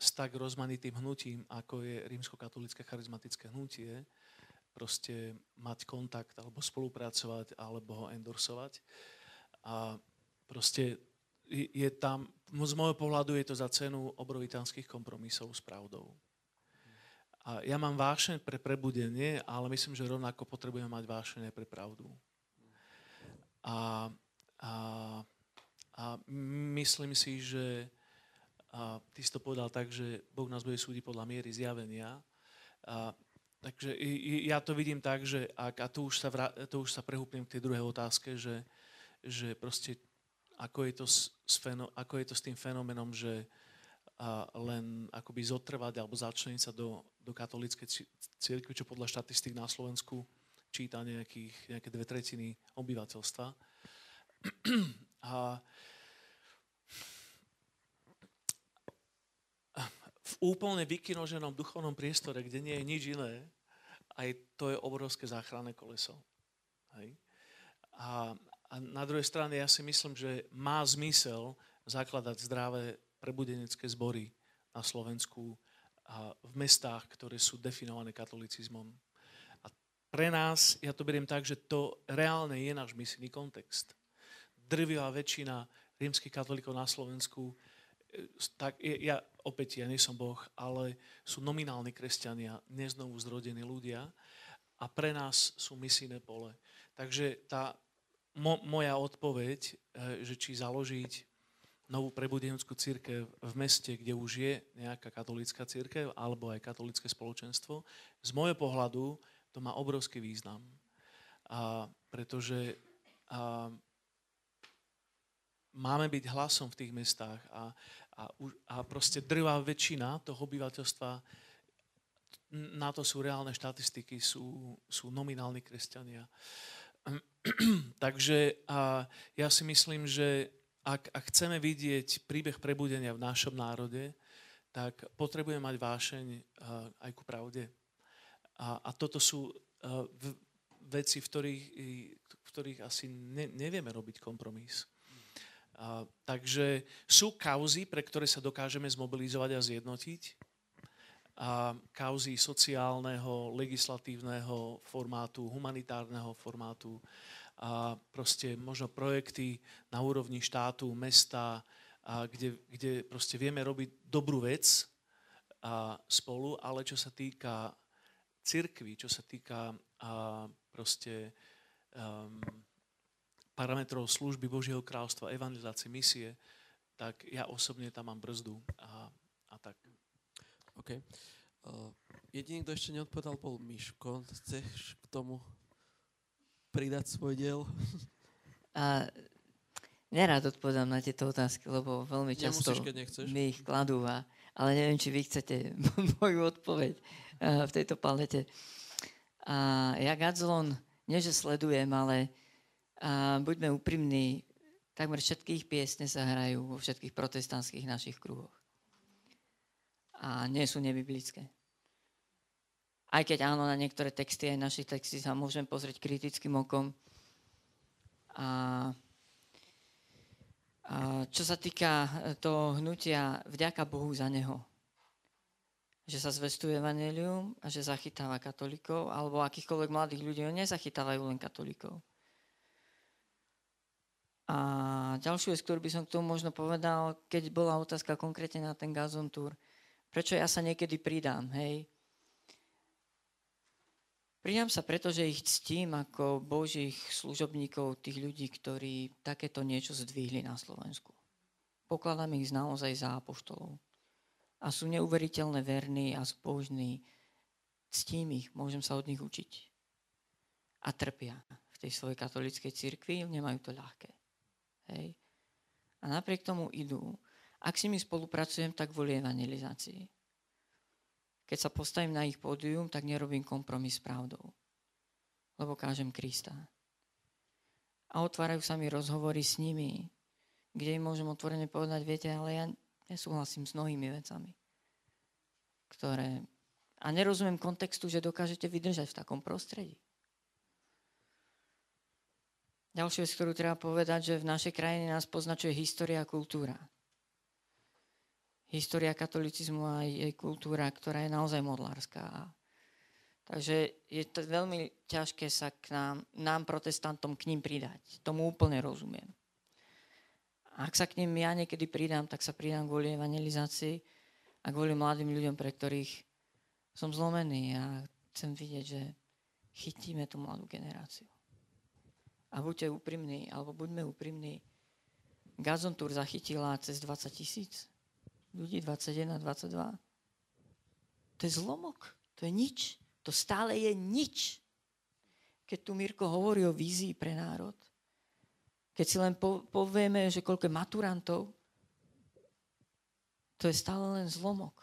s tak rozmanitým hnutím, ako je rímsko-katolické charizmatické hnutie, proste mať kontakt alebo spolupracovať alebo ho endorsovať. A proste je tam, z môjho pohľadu je to za cenu obrovitánskych kompromisov s pravdou. A ja mám vášeň pre prebudenie, ale myslím, že rovnako potrebujeme mať vášeň pre pravdu. A, a, a myslím si, že a ty si to povedal tak, že Boh nás bude súdiť podľa miery zjavenia. A, takže ja to vidím tak, že ak, a tu už sa, vrá, tu už sa prehúpnem k tej druhej otázke, že, že proste ako je to s, s, feno, ako je to s tým fenomenom, že a len akoby zotrvať alebo začleniť sa do, do katolíckej cirkvi, čo podľa štatistik na Slovensku číta nejakých, nejaké dve tretiny obyvateľstva. V úplne vykinoženom duchovnom priestore, kde nie je nič iné, aj to je obrovské záchranné koleso. Hej. A, a na druhej strane ja si myslím, že má zmysel zakladať zdravé prebudenecké zbory na Slovensku a v mestách, ktoré sú definované katolicizmom. A pre nás, ja to beriem tak, že to reálne je náš misijný kontext. Drvivá väčšina rímskych katolíkov na Slovensku tak ja opäť, ja nie som Boh, ale sú nominálni kresťania, neznovu zrodení ľudia a pre nás sú misijné pole. Takže tá mo, moja odpoveď, e, že či založiť novú prebudenskú církev v meste, kde už je nejaká katolícka církev alebo aj katolické spoločenstvo, z môjho pohľadu to má obrovský význam. A pretože a, máme byť hlasom v tých mestách a, a, a proste drvá väčšina toho obyvateľstva, na to sú reálne štatistiky, sú, sú nominálni kresťania. Takže a ja si myslím, že ak, ak chceme vidieť príbeh prebudenia v našom národe, tak potrebujeme mať vášeň aj ku pravde. A, a toto sú veci, v ktorých, v ktorých asi ne, nevieme robiť kompromis. A, takže sú kauzy, pre ktoré sa dokážeme zmobilizovať a zjednotiť. A kauzy sociálneho, legislatívneho formátu, humanitárneho formátu a proste možno projekty na úrovni štátu, mesta, a kde, kde proste vieme robiť dobrú vec a spolu, ale čo sa týka cirkvi, čo sa týka a proste um, parametrov služby Božieho kráľstva, evangelizácie, misie, tak ja osobne tam mám brzdu a, a tak. OK. Uh, jediný, kto ešte neodpovedal, bol Miško. Chceš k tomu pridať svoj diel? A nerád odpovedám na tieto otázky, lebo veľmi často Nemusíš, mi ich kladú. A, ale neviem, či vy chcete moju odpoveď uh, v tejto palete. A ja Gadzlon, nie že sledujem, ale a buďme úprimní, takmer všetkých piesne sa hrajú vo všetkých protestantských našich kruhoch. A nie sú nebiblické. Aj keď áno, na niektoré texty, aj naši texty sa môžem pozrieť kritickým okom. A, a čo sa týka toho hnutia, vďaka Bohu za neho. Že sa zvestuje evanelium a že zachytáva katolíkov, alebo akýchkoľvek mladých ľudí, nezachytávajú len katolíkov. A ďalšiu vec, ktorú by som k tomu možno povedal, keď bola otázka konkrétne na ten Gazon prečo ja sa niekedy pridám, hej? Pridám sa preto, že ich ctím ako božích služobníkov, tých ľudí, ktorí takéto niečo zdvihli na Slovensku. Pokladám ich naozaj za apoštolov. A sú neuveriteľne verní a zbožní. Ctím ich, môžem sa od nich učiť. A trpia v tej svojej katolíckej cirkvi, nemajú to ľahké. Hej. A napriek tomu idú. Ak s nimi spolupracujem, tak kvôli evangelizácii. Keď sa postavím na ich pódium, tak nerobím kompromis s pravdou. Lebo kážem Krista. A otvárajú sa mi rozhovory s nimi, kde im môžem otvorene povedať, viete, ale ja nesúhlasím s mnohými vecami, ktoré... A nerozumiem kontextu, že dokážete vydržať v takom prostredí. Ďalšia vec, ktorú treba povedať, že v našej krajine nás poznačuje história a kultúra. História katolicizmu a jej kultúra, ktorá je naozaj modlárska. Takže je to veľmi ťažké sa k nám, nám protestantom k ním pridať. Tomu úplne rozumiem. Ak sa k ním ja niekedy pridám, tak sa pridám kvôli evangelizácii a kvôli mladým ľuďom, pre ktorých som zlomený a chcem vidieť, že chytíme tú mladú generáciu. A buďte úprimní, alebo buďme úprimní. Gazon Tour zachytila cez 20 tisíc ľudí, 21, 22. To je zlomok, to je nič. To stále je nič. Keď tu Mirko hovorí o vízii pre národ, keď si len povieme, že koľko je maturantov, to je stále len zlomok.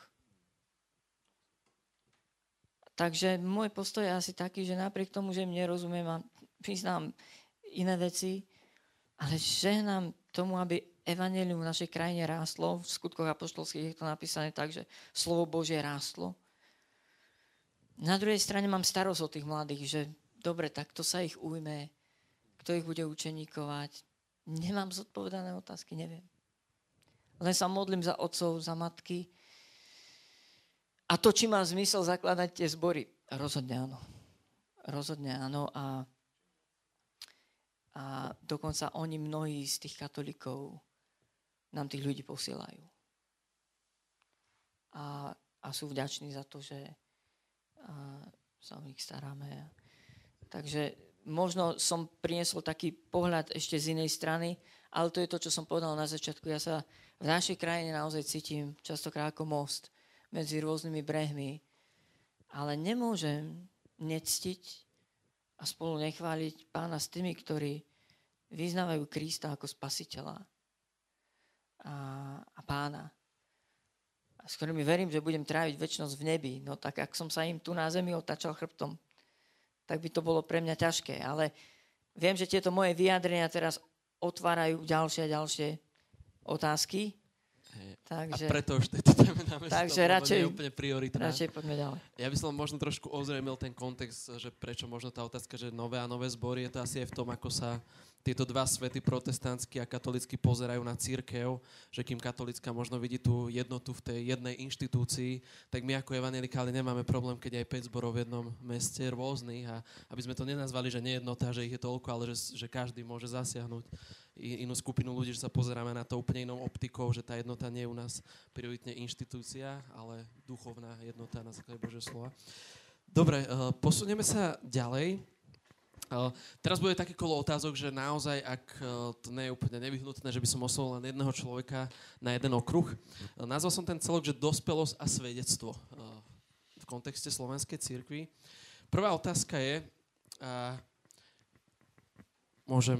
Takže môj postoj je asi taký, že napriek tomu, že mne rozumiem a priznám iné veci, ale žehnám tomu, aby evanelium v našej krajine rástlo. V skutkoch apoštolských je to napísané tak, že slovo Božie rástlo. Na druhej strane mám starosť o tých mladých, že dobre, tak to sa ich ujme, kto ich bude učeníkovať. Nemám zodpovedané otázky, neviem. Len sa modlím za otcov, za matky. A to, či má zmysel zakladať tie zbory. Rozhodne áno. Rozhodne áno. A, a dokonca oni, mnohí z tých katolíkov, nám tých ľudí posielajú. A, a sú vďační za to, že a sa o nich staráme. Takže možno som priniesol taký pohľad ešte z inej strany, ale to je to, čo som povedal na začiatku. Ja sa v našej krajine naozaj cítim častokrát ako most medzi rôznymi brehmi, ale nemôžem nectiť a spolu nechváliť pána s tými, ktorí vyznávajú Krista ako spasiteľa a, a pána s ktorými verím, že budem tráviť väčšnosť v nebi. No tak ak som sa im tu na zemi otačal chrbtom, tak by to bolo pre mňa ťažké. Ale viem, že tieto moje vyjadrenia teraz otvárajú ďalšie a ďalšie otázky. Takže, a preto už tejto téme dáme takže to, radšej, je úplne prioritná. Radšej poďme ďalej. Ja by som možno trošku ozrejmil ten kontext, že prečo možno tá otázka, že nové a nové zbory, je to asi aj v tom, ako sa tieto dva svety, protestantský a katolický, pozerajú na církev, že kým katolická možno vidí tú jednotu v tej jednej inštitúcii, tak my ako evangelikáli nemáme problém, keď aj 5 zborov v jednom meste rôznych a aby sme to nenazvali, že nejednota, že ich je toľko, ale že, že každý môže zasiahnuť inú skupinu ľudí, že sa pozeráme na to úplne inou optikou, že tá jednota nie je u nás prioritne inštitúcia, ale duchovná jednota na základe Božieho slova. Dobre, eh, posunieme sa ďalej. Uh, teraz bude také kolo otázok, že naozaj, ak uh, to nie je úplne nevyhnutné, že by som oslovil len jedného človeka na jeden okruh. Uh, nazval som ten celok, že dospelosť a svedectvo v kontexte slovenskej církvy. Prvá otázka je, môžem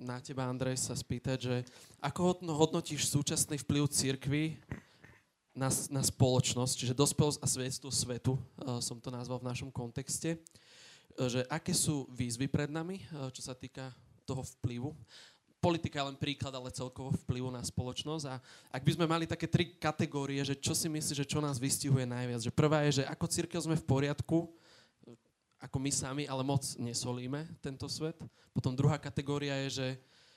na teba, Andrej, sa spýtať, že ako hodnotíš súčasný vplyv církvy na, na spoločnosť, čiže dospelosť a svedectvo svetu, som to nazval v našom kontexte že aké sú výzvy pred nami, eh, čo sa týka toho vplyvu. Politika je len príklad, ale celkovo vplyvu na spoločnosť. A ak by sme mali také tri kategórie, že čo si myslíš, že čo nás vystihuje najviac. Že prvá je, že ako církev sme v poriadku, eh, ako my sami, ale moc nesolíme tento svet. Potom druhá kategória je, že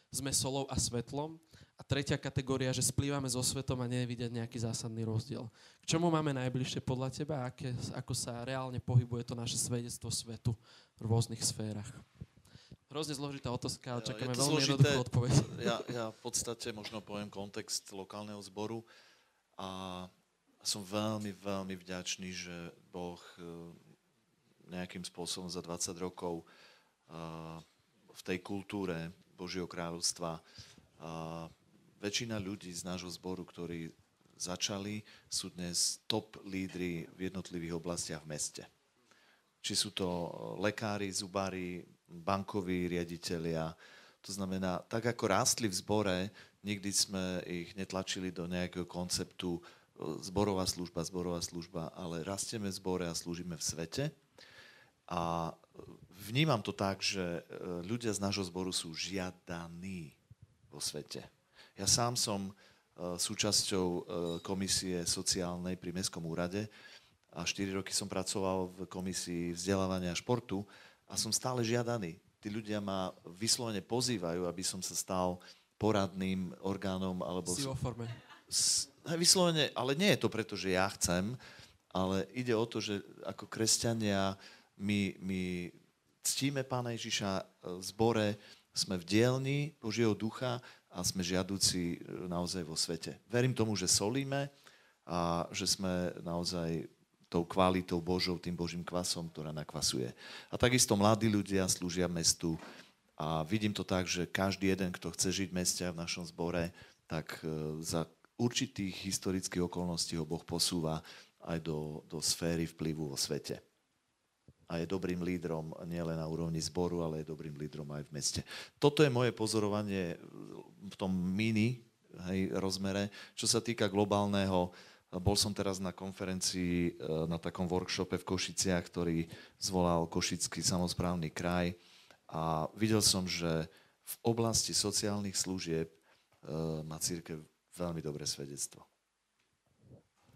sme solou a svetlom. A tretia kategória, že splývame so svetom a nie je vidieť nejaký zásadný rozdiel. K čomu máme najbližšie podľa teba aké, ako sa reálne pohybuje to naše svedectvo svetu v rôznych sférach? Hrozne zložitá otázka, ale čakáme veľmi zložité. jednoduchú odpoveď. Ja, ja v podstate možno poviem kontext lokálneho zboru a som veľmi, veľmi vďačný, že Boh e, nejakým spôsobom za 20 rokov e, v tej kultúre Božieho kráľovstva väčšina ľudí z nášho zboru, ktorí začali, sú dnes top lídry v jednotlivých oblastiach v meste. Či sú to lekári, zubári, bankoví riaditeľia. To znamená, tak ako rástli v zbore, nikdy sme ich netlačili do nejakého konceptu zborová služba, zborová služba, ale rastieme v zbore a slúžime v svete. A vnímam to tak, že e, ľudia z nášho zboru sú žiadaní vo svete. Ja sám som e, súčasťou e, komisie sociálnej pri Mestskom úrade a 4 roky som pracoval v komisii vzdelávania a športu a som stále žiadaný. Tí ľudia ma vyslovene pozývajú, aby som sa stal poradným orgánom alebo... Si vo forme. S, vyslovene, ale nie je to preto, že ja chcem, ale ide o to, že ako kresťania my, my ctíme Pána Ježiša v zbore, sme v dielni Božieho ducha a sme žiaduci naozaj vo svete. Verím tomu, že solíme a že sme naozaj tou kvalitou Božou, tým Božím kvasom, ktorá nakvasuje. A takisto mladí ľudia slúžia mestu a vidím to tak, že každý jeden, kto chce žiť v meste a v našom zbore, tak e, za určitých historických okolností ho Boh posúva aj do, do sféry vplyvu vo svete. A je dobrým lídrom nielen na úrovni zboru, ale je dobrým lídrom aj v meste. Toto je moje pozorovanie v tom mini hej, rozmere. Čo sa týka globálneho, bol som teraz na konferencii, e, na takom workshope v Košiciach, ktorý zvolal Košický samozprávny kraj a videl som, že v oblasti sociálnych služieb e, má církev veľmi dobré svedectvo.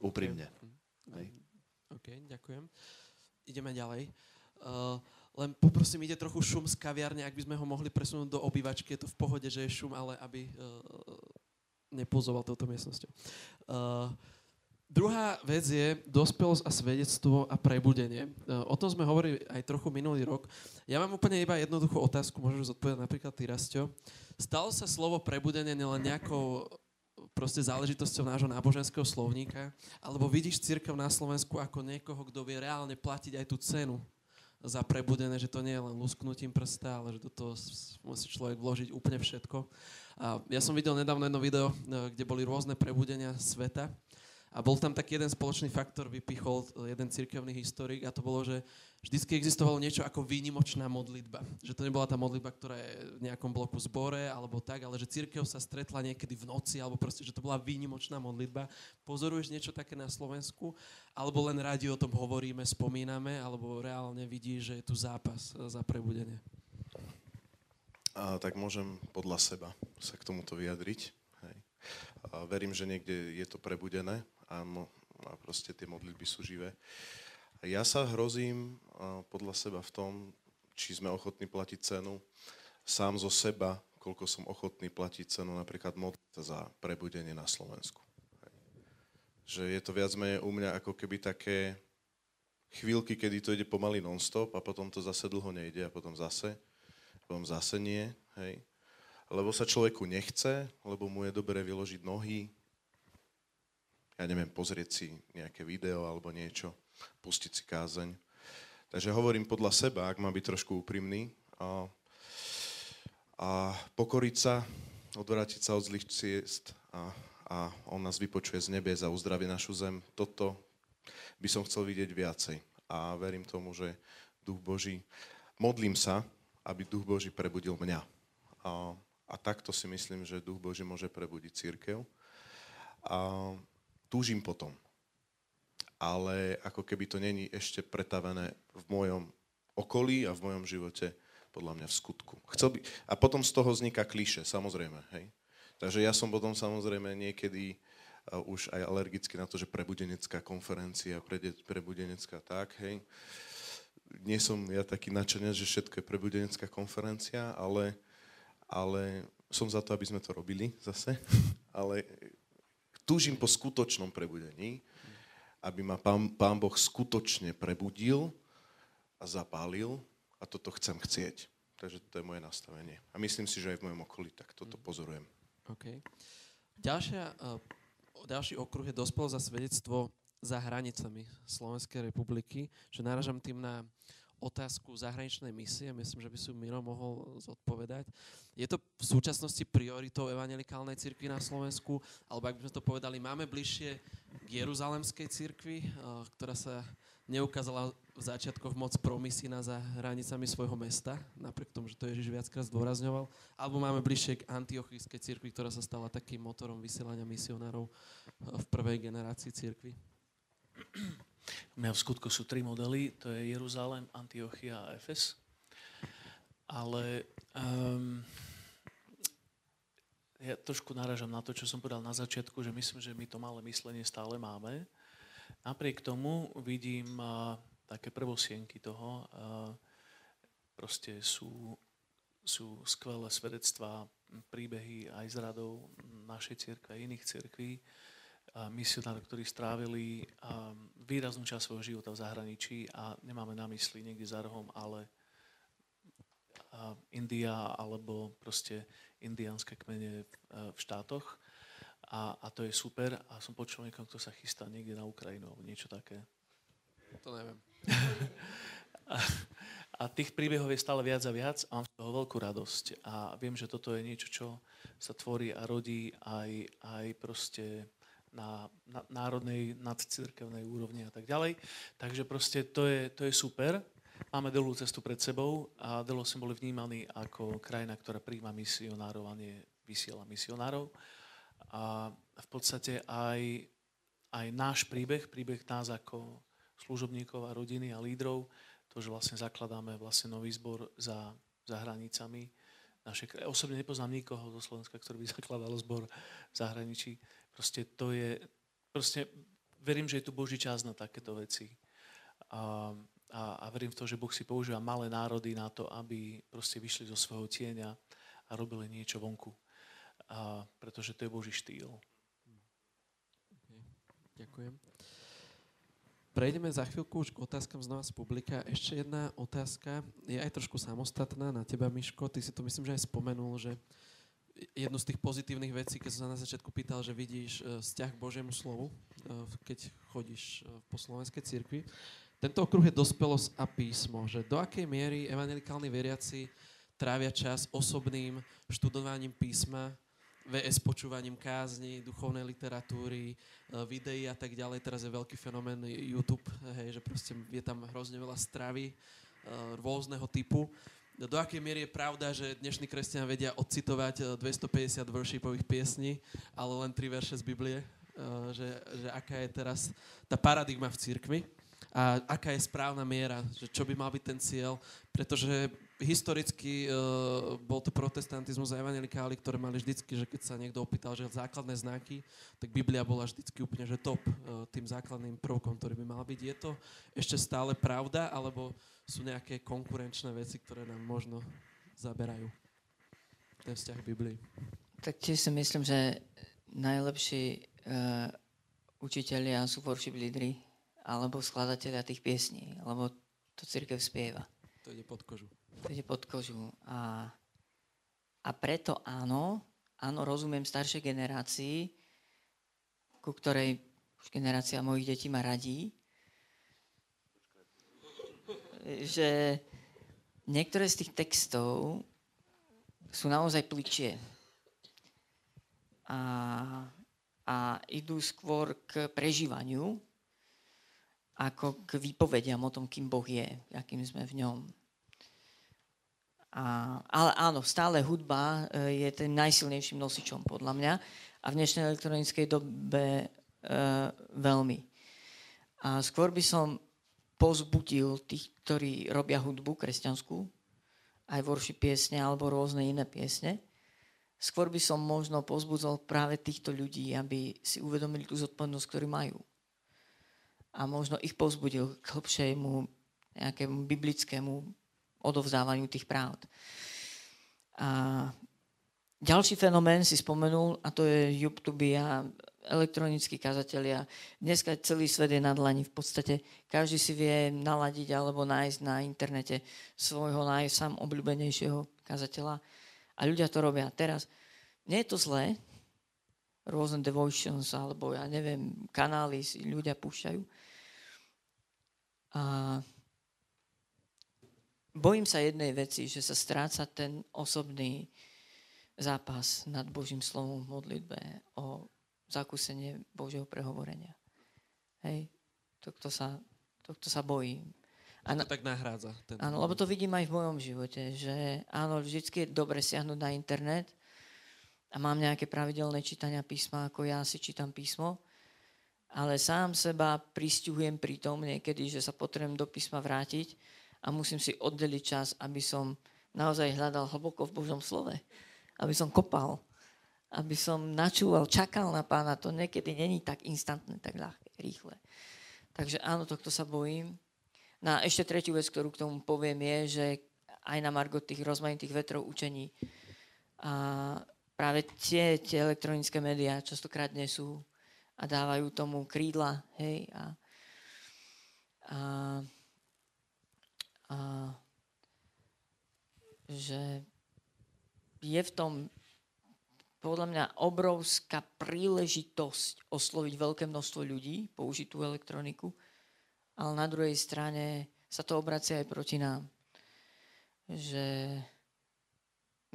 Úprimne. Hej. OK, ďakujem. Ideme ďalej. Uh, len poprosím, ide trochu šum z kaviarne, ak by sme ho mohli presunúť do obývačky. Je to v pohode, že je šum, ale aby uh, nepulzoval touto miestnosťou. Uh, Druhá vec je dospelosť a svedectvo a prebudenie. O tom sme hovorili aj trochu minulý rok. Ja mám úplne iba jednoduchú otázku, môžeš zodpovedať napríklad ty, Rastio. Stalo sa slovo prebudenie nielen nejakou proste záležitosťou nášho náboženského slovníka, alebo vidíš církev na Slovensku ako niekoho, kto vie reálne platiť aj tú cenu za prebudené, že to nie je len lusknutím prsta, ale že do toho musí človek vložiť úplne všetko. A ja som videl nedávno jedno video, e, kde boli rôzne prebudenia sveta a bol tam taký jeden spoločný faktor, vypichol jeden cirkevný historik a to bolo, že vždycky existovalo niečo ako výnimočná modlitba. Že to nebola tá modlitba, ktorá je v nejakom bloku zbore alebo tak, ale že církev sa stretla niekedy v noci alebo proste, že to bola výnimočná modlitba. Pozoruješ niečo také na Slovensku? Alebo len radi o tom hovoríme, spomíname, alebo reálne vidíš, že je tu zápas za prebudenie? A, tak môžem podľa seba sa k tomuto vyjadriť. Hej. A verím, že niekde je to prebudené, a, mo, a proste tie modlitby sú živé. Ja sa hrozím podľa seba v tom, či sme ochotní platiť cenu sám zo seba, koľko som ochotný platiť cenu napríklad modliť za prebudenie na Slovensku. Že je to viac menej u mňa ako keby také chvíľky, kedy to ide pomaly non-stop a potom to zase dlho nejde a potom zase, potom zase nie, hej. Lebo sa človeku nechce, lebo mu je dobre vyložiť nohy, ja neviem, pozrieť si nejaké video alebo niečo, pustiť si kázeň. Takže hovorím podľa seba, ak mám byť trošku úprimný, a, a pokoriť sa, odvrátiť sa od zlých ciest a, a on nás vypočuje z nebie a uzdraví našu zem. Toto by som chcel vidieť viacej. A verím tomu, že Duch Boží, modlím sa, aby Duch Boží prebudil mňa. A, a takto si myslím, že Duch Boží môže prebudiť církev. A, túžim potom. Ale ako keby to není ešte pretavené v mojom okolí a v mojom živote, podľa mňa v skutku. Chcel by... A potom z toho vzniká kliše, samozrejme. Hej? Takže ja som potom samozrejme niekedy uh, už aj alergicky na to, že prebudenecká konferencia, prebudenecká tak, hej. Nie som ja taký nadšenec, že všetko je prebudenecká konferencia, ale, ale som za to, aby sme to robili zase. ale túžim po skutočnom prebudení, aby ma pán, pán Boh skutočne prebudil a zapálil a toto chcem chcieť. Takže to je moje nastavenie. A myslím si, že aj v mojom okolí tak toto pozorujem. OK. Ďalšia, uh, ďalší okruh je dospel za svedectvo za hranicami Slovenskej republiky, že naražam tým na otázku zahraničnej misie, myslím, že by si Miro mohol zodpovedať. Je to v súčasnosti prioritou evangelikálnej cirkvi na Slovensku, alebo ak by sme to povedali, máme bližšie k Jeruzalemskej cirkvi, eh, ktorá sa neukázala v začiatkoch moc promisína za hranicami svojho mesta, napriek tomu, že to Ježiš viackrát zdôrazňoval, alebo máme bližšie k antiochijskej cirkvi, ktorá sa stala takým motorom vysielania misionárov eh, v prvej generácii cirkvi. U mňa v skutku sú tri modely, to je Jeruzalém, Antiochia a Efes. Ale um, ja trošku naražam na to, čo som povedal na začiatku, že myslím, že my to malé myslenie stále máme. Napriek tomu vidím uh, také prvosienky toho. Uh, proste sú, sú skvelé svedectvá, príbehy aj z radov našej cirkve a iných cirkví a misionárov, ktorí strávili a, výraznú časť svojho života v zahraničí a nemáme na mysli niekde za rohom, ale a, India alebo proste indiánske kmene v, v štátoch. A, a to je super. A som počul niekom, kto sa chystá niekde na Ukrajinu alebo niečo také. To neviem. a, a tých príbehov je stále viac a viac a mám z toho veľkú radosť. A viem, že toto je niečo, čo sa tvorí a rodí aj, aj proste na, na národnej, nadcirkevnej úrovni a tak ďalej. Takže proste to je, to je super. Máme dlhú cestu pred sebou a dlho sme boli vnímaní ako krajina, ktorá príjma misionárov a nie vysiela misionárov. A v podstate aj, aj náš príbeh, príbeh nás ako služobníkov a rodiny a lídrov, to, že vlastne zakladáme vlastne nový zbor za, za hranicami krajiny. Osobne nepoznám nikoho zo Slovenska, ktorý by zakladal zbor v zahraničí. Proste to je, proste verím, že je tu Boží čas na takéto veci. A, a, a verím v to, že Boh si používa malé národy na to, aby proste vyšli zo svojho tieňa a robili niečo vonku. A, pretože to je Boží štýl. Okay. Ďakujem. Prejdeme za chvíľku už k otázkam znova z publika. Ešte jedna otázka, je aj trošku samostatná na teba, Miško. Ty si to myslím, že aj spomenul, že jednu z tých pozitívnych vecí, keď som sa na začiatku pýtal, že vidíš e, vzťah k Božiemu slovu, e, keď chodíš e, po slovenskej cirkvi. Tento okruh je dospelosť a písmo, že do akej miery evangelikálni veriaci trávia čas osobným študovaním písma, VS počúvaním kázni, duchovnej literatúry, videí a tak ďalej. Teraz je veľký fenomén YouTube, hej, že proste je tam hrozne veľa stravy rôzneho typu do akej miery je pravda, že dnešní kresťania vedia odcitovať 250 eh, worshipových piesní, ale len tri verše z Biblie, eh, že, že aká je teraz tá paradigma v cirkvi? A aká je správna miera, že čo by mal byť ten cieľ, pretože historicky uh, bol to protestantizmus a evangelikáli, ktoré mali vždycky, že keď sa niekto opýtal, že základné znaky, tak Biblia bola vždycky úplne že top uh, tým základným prvkom, ktorý by mal byť. Je to ešte stále pravda, alebo sú nejaké konkurenčné veci, ktoré nám možno zaberajú ten vzťah Biblii? Tak tiež si myslím, že najlepší uh, učiteľia sú worship lídry, alebo skladatelia tých piesní, alebo to církev spieva. To ide pod kožu. To ide pod kožu. A, a preto áno, áno, rozumiem staršej generácii, ku ktorej už generácia mojich detí ma radí, že niektoré z tých textov sú naozaj pličie. A, a idú skôr k prežívaniu, ako k výpovediam o tom, kým Boh je, akým sme v ňom. A, ale áno, stále hudba e, je tým najsilnejším nosičom, podľa mňa. A v dnešnej elektronickej dobe e, veľmi. A skôr by som pozbudil tých, ktorí robia hudbu kresťanskú, aj worship piesne alebo rôzne iné piesne. Skôr by som možno pozbudzol práve týchto ľudí, aby si uvedomili tú zodpovednosť, ktorú majú a možno ich pozbudil k hlbšiemu nejakému biblickému odovzdávaniu tých práv. A ďalší fenomén si spomenul, a to je YouTube a elektronickí kazatelia. Dneska celý svet je na dlani. V podstate každý si vie naladiť alebo nájsť na internete svojho najsám obľúbenejšieho kazateľa. A ľudia to robia. Teraz nie je to zlé, rôzne devotions alebo ja neviem, kanály si ľudia púšťajú. A bojím sa jednej veci, že sa stráca ten osobný zápas nad Božím slovom v modlitbe o zakúsenie Božieho prehovorenia. Hej, to sa, to sa bojím. A na, to tak nahrádza. Ten áno, lebo to vidím aj v mojom živote, že áno, vždycky je dobre siahnuť na internet a mám nejaké pravidelné čítania písma, ako ja si čítam písmo, ale sám seba pristihujem pri tom niekedy, že sa potrebujem do písma vrátiť a musím si oddeliť čas, aby som naozaj hľadal hlboko v Božom slove. Aby som kopal. Aby som načúval, čakal na pána. To niekedy není tak instantné, tak ľahké, rýchle. Takže áno, tohto sa bojím. No a ešte tretiu vec, ktorú k tomu poviem, je, že aj na margo tých rozmanitých vetrov učení a práve tie, tie elektronické médiá častokrát nie sú a dávajú tomu krídla, hej, a, a, a že je v tom podľa mňa obrovská príležitosť osloviť veľké množstvo ľudí, použiť tú elektroniku, ale na druhej strane sa to obracia aj proti nám. Že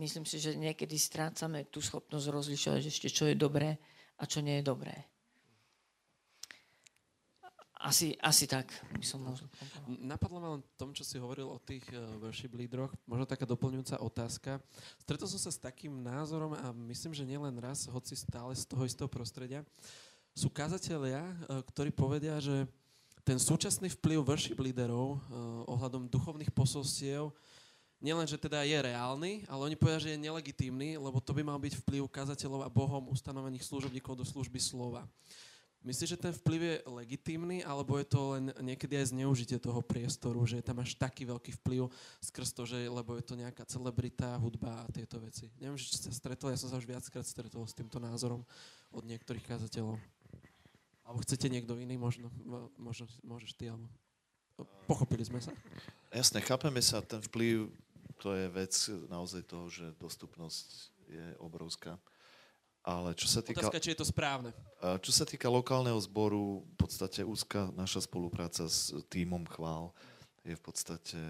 myslím si, že niekedy strácame tú schopnosť rozlišovať ešte, čo je dobré a čo nie je dobré. Asi, asi tak by som možno. Napadlo ma len tom, čo si hovoril o tých uh, worship lídroch, možno taká doplňujúca otázka. Stretol som sa s takým názorom a myslím, že nielen raz, hoci stále z toho istého prostredia, sú kazatelia, uh, ktorí povedia, že ten súčasný vplyv worship líderov uh, ohľadom duchovných posolstiev nielen, že teda je reálny, ale oni povedia, že je nelegitímny, lebo to by mal byť vplyv kazateľov a Bohom ustanovených služobníkov do služby slova. Myslíš, že ten vplyv je legitímny, alebo je to len niekedy aj zneužitie toho priestoru, že tam máš taký veľký vplyv skrz to, že, lebo je to nejaká celebrita, hudba a tieto veci. Neviem, či sa stretol, ja som sa už viackrát stretol s týmto názorom od niektorých kazateľov. Alebo chcete niekto iný, možno, možno môžeš ty, alebo... Pochopili sme sa? Jasne, chápeme sa, ten vplyv, to je vec naozaj toho, že dostupnosť je obrovská. Ale čo sa týka... Otázka, či je to správne. Čo sa týka lokálneho zboru, v podstate úzka naša spolupráca s týmom chvál je v podstate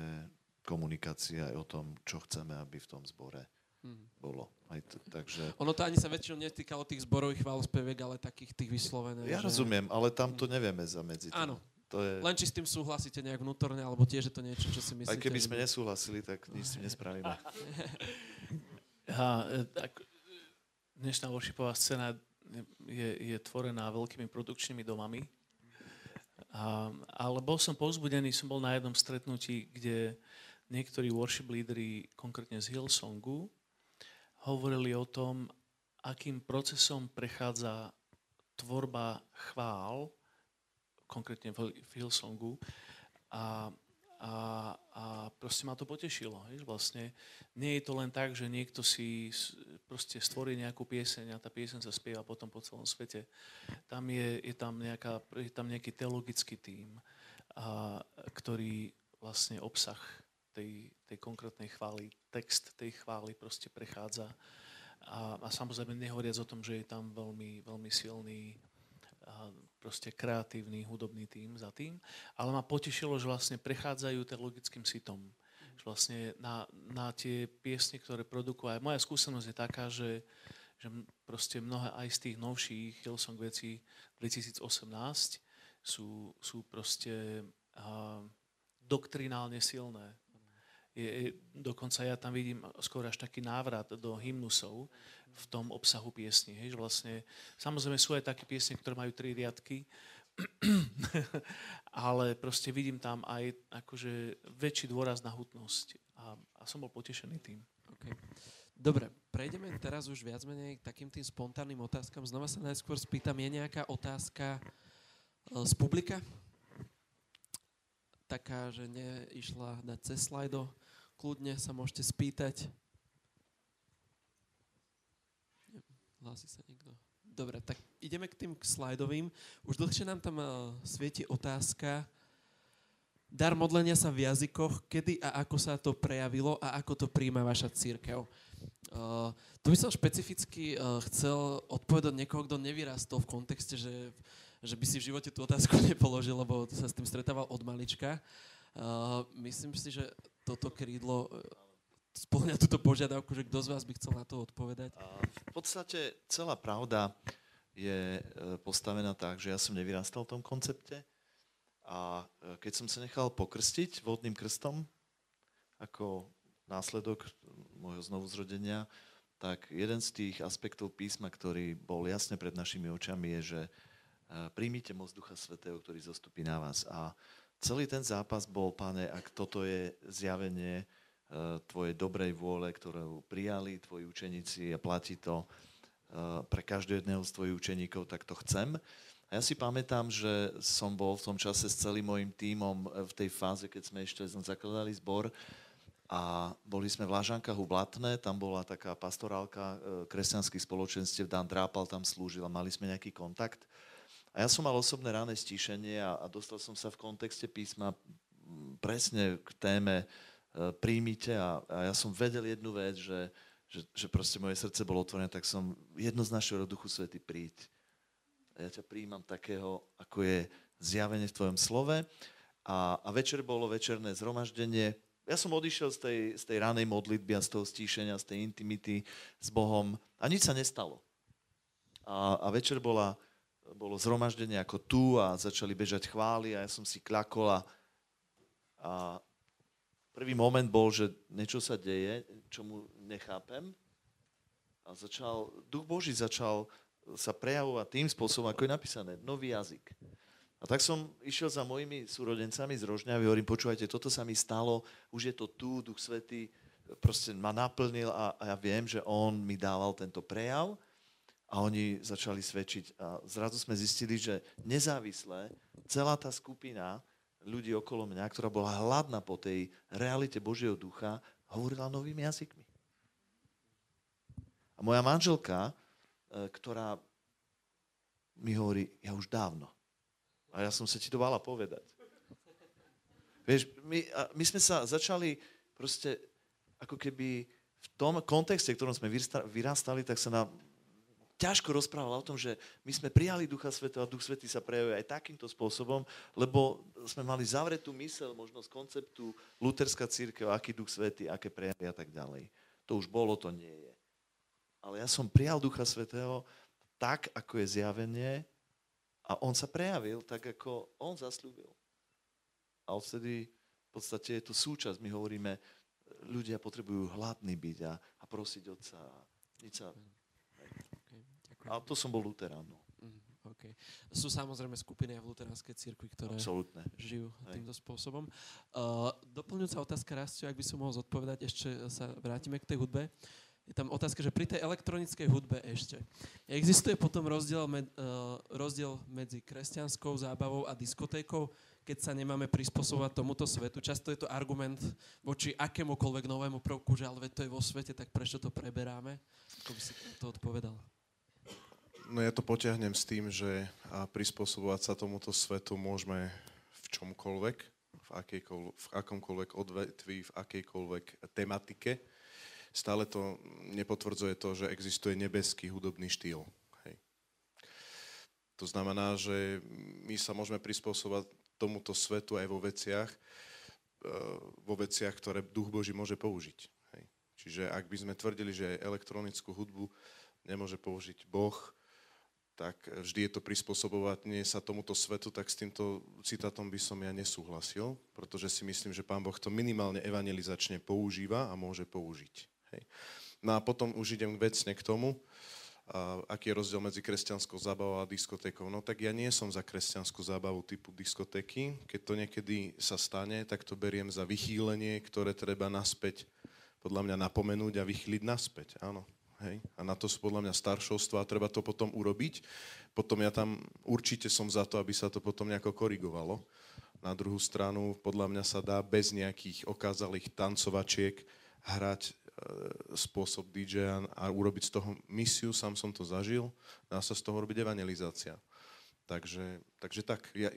komunikácia aj o tom, čo chceme, aby v tom zbore hmm. bolo. Aj t- takže... Ono to ani sa väčšinou netýkalo tých zborových chválospeviek, ale takých tých vyslovených. Ja že... rozumiem, ale tam to nevieme zamedziť. Áno. To je... Len či s tým súhlasíte nejak vnútorne, alebo tiež je to niečo, čo si myslíte? Aj keby sme nesúhlasili, tak nič s tým nespravíme. Ha, e, tak dnešná worshipová scéna je, je tvorená veľkými produkčnými domami. A, ale bol som povzbudený, som bol na jednom stretnutí, kde niektorí worship lídry, konkrétne z Hillsongu, hovorili o tom, akým procesom prechádza tvorba chvál, konkrétne v Hillsongu, a a, a proste ma to potešilo. Vieš, vlastne nie je to len tak, že niekto si proste stvorí nejakú pieseň a tá pieseň sa spieva potom po celom svete. Tam je, je, tam, nejaká, je tam nejaký teologický tím, a, ktorý vlastne obsah tej, tej konkrétnej chvály, text tej chvály proste prechádza. A, a samozrejme nehovoriac o tom, že je tam veľmi, veľmi silný proste kreatívny hudobný tým za tým, ale ma potešilo, že vlastne prechádzajú teologickým sitom. Že vlastne na, na tie piesne, ktoré produkujú. Aj moja skúsenosť je taká, že, že proste mnohé aj z tých novších Hillsong vecí 2018 sú, sú proste uh, doktrinálne silné. Je, dokonca ja tam vidím skôr až taký návrat do hymnusov, v tom obsahu piesni. Hej, vlastne, samozrejme sú aj také piesne, ktoré majú tri riadky, ale proste vidím tam aj akože väčší dôraz na hutnosť a, a som bol potešený tým. Okay. Dobre, prejdeme teraz už viac menej k takým tým spontánnym otázkam. Znova sa najskôr spýtam, je nejaká otázka e, z publika? Taká, že neišla dať cez slajdo. Kľudne sa môžete spýtať. Hlási sa niekto? Dobre, tak ideme k tým slajdovým. Už dlhšie nám tam uh, svieti otázka. Dar modlenia sa v jazykoch, kedy a ako sa to prejavilo a ako to príjma vaša církev? Uh, tu by som špecificky uh, chcel odpovedať niekoho, kto nevyrastol v kontexte, že, že by si v živote tú otázku nepoložil, lebo sa s tým stretával od malička. Uh, myslím si, že toto krídlo spĺňa túto požiadavku, že kto z vás by chcel na to odpovedať? V podstate celá pravda je e, postavená tak, že ja som nevyrastal v tom koncepte a e, keď som sa nechal pokrstiť vodným krstom ako následok môjho znovuzrodenia, tak jeden z tých aspektov písma, ktorý bol jasne pred našimi očami, je, že e, príjmite moc Ducha Svetého, ktorý zostupí na vás. A celý ten zápas bol, pane, ak toto je zjavenie tvojej dobrej vôle, ktorú prijali tvoji učeníci a platí to eh, pre každého jedného z tvojich učeníkov, tak to chcem. A ja si pamätám, že som bol v tom čase s celým môjim tímom eh, v tej fáze, keď sme ešte zakladali zbor a boli sme v Lážankách u Blatné, tam bola taká pastorálka kresťanských spoločenstiev, Dan Drápal tam slúžil a mali sme nejaký kontakt. A ja som mal osobné ráne stíšenie a, a dostal som sa v kontexte písma presne k téme e, príjmite a, a ja som vedel jednu vec, že, že, že proste moje srdce bolo otvorené, tak som jednoznačne do Duchu Svety príď. A ja ťa príjmam takého, ako je zjavenie v tvojom slove. A, a večer bolo večerné zhromaždenie. Ja som odišiel z tej, z tej ranej modlitby a z toho stíšenia, z tej intimity s Bohom a nič sa nestalo. A, a večer bola, bolo zhromaždenie ako tu a začali bežať chvály a ja som si kľakol a, a prvý moment bol, že niečo sa deje, čo mu nechápem a začal, duch Boží začal sa prejavovať tým spôsobom, ako je napísané, nový jazyk. A tak som išiel za mojimi súrodencami z Rožňavy, hovorím, počúvajte, toto sa mi stalo, už je to tu, Duch Svetý proste ma naplnil a, a ja viem, že on mi dával tento prejav a oni začali svedčiť. A zrazu sme zistili, že nezávisle celá tá skupina ľudí okolo mňa, ktorá bola hladná po tej realite Božieho ducha, hovorila novými jazykmi. A moja manželka, e, ktorá mi hovorí, ja už dávno a ja som sa ti to mala povedať. Vieš, my, my sme sa začali proste ako keby v tom kontexte, v ktorom sme vyrastali, tak sa nám ťažko rozprávalo o tom, že my sme prijali Ducha Sveta a Duch Svetý sa prejavuje aj takýmto spôsobom, lebo sme mali zavretú mysel, možnosť konceptu luterská církev, aký Duch Svetý, aké prejavy a tak ďalej. To už bolo, to nie je. Ale ja som prijal Ducha Svetého tak, ako je zjavenie a on sa prejavil tak, ako on zasľúbil. A odtedy v podstate je to súčasť. My hovoríme, ľudia potrebujú hladný byť a, a prosiť Otca. Nič sa... A to som bol luterán. No. Mhm, okay. Sú samozrejme skupiny v luteránskej cirkvi, ktoré Absolutne. žijú Hej. týmto spôsobom. Uh, doplňujúca otázka Rastio, ak by som mohol zodpovedať, ešte sa vrátime k tej hudbe. Je tam otázka, že pri tej elektronickej hudbe ešte. Existuje potom rozdiel, med, uh, rozdiel medzi kresťanskou zábavou a diskotékou, keď sa nemáme prispôsobovať tomuto svetu. Často je to argument voči akémukoľvek novému prvku, že ale to je vo svete, tak prečo to preberáme? Ako by si to odpovedal? No ja to potiahnem s tým, že prispôsobovať sa tomuto svetu môžeme v čomkoľvek, v, v akomkoľvek odvetví, v akejkoľvek tematike stále to nepotvrdzuje to, že existuje nebeský hudobný štýl. Hej. To znamená, že my sa môžeme prispôsobať tomuto svetu aj vo veciach, e, vo veciach, ktoré Duch Boží môže použiť. Hej. Čiže ak by sme tvrdili, že elektronickú hudbu nemôže použiť Boh, tak vždy je to prispôsobovanie sa tomuto svetu, tak s týmto citátom by som ja nesúhlasil, pretože si myslím, že Pán Boh to minimálne evangelizačne používa a môže použiť. Hej. No a potom už idem vecne k tomu, a aký je rozdiel medzi kresťanskou zábavou a diskotékou. No tak ja nie som za kresťanskú zábavu typu diskotéky. Keď to niekedy sa stane, tak to beriem za vychýlenie, ktoré treba naspäť podľa mňa napomenúť a vychýliť naspäť. Áno. Hej. A na to sú podľa mňa staršovstva a treba to potom urobiť. Potom ja tam určite som za to, aby sa to potom nejako korigovalo. Na druhú stranu podľa mňa sa dá bez nejakých okázalých tancovačiek hrať E, spôsob DJ a urobiť z toho misiu, sám som to zažil, dá sa z toho robiť evangelizácia. Takže, takže tak, ja,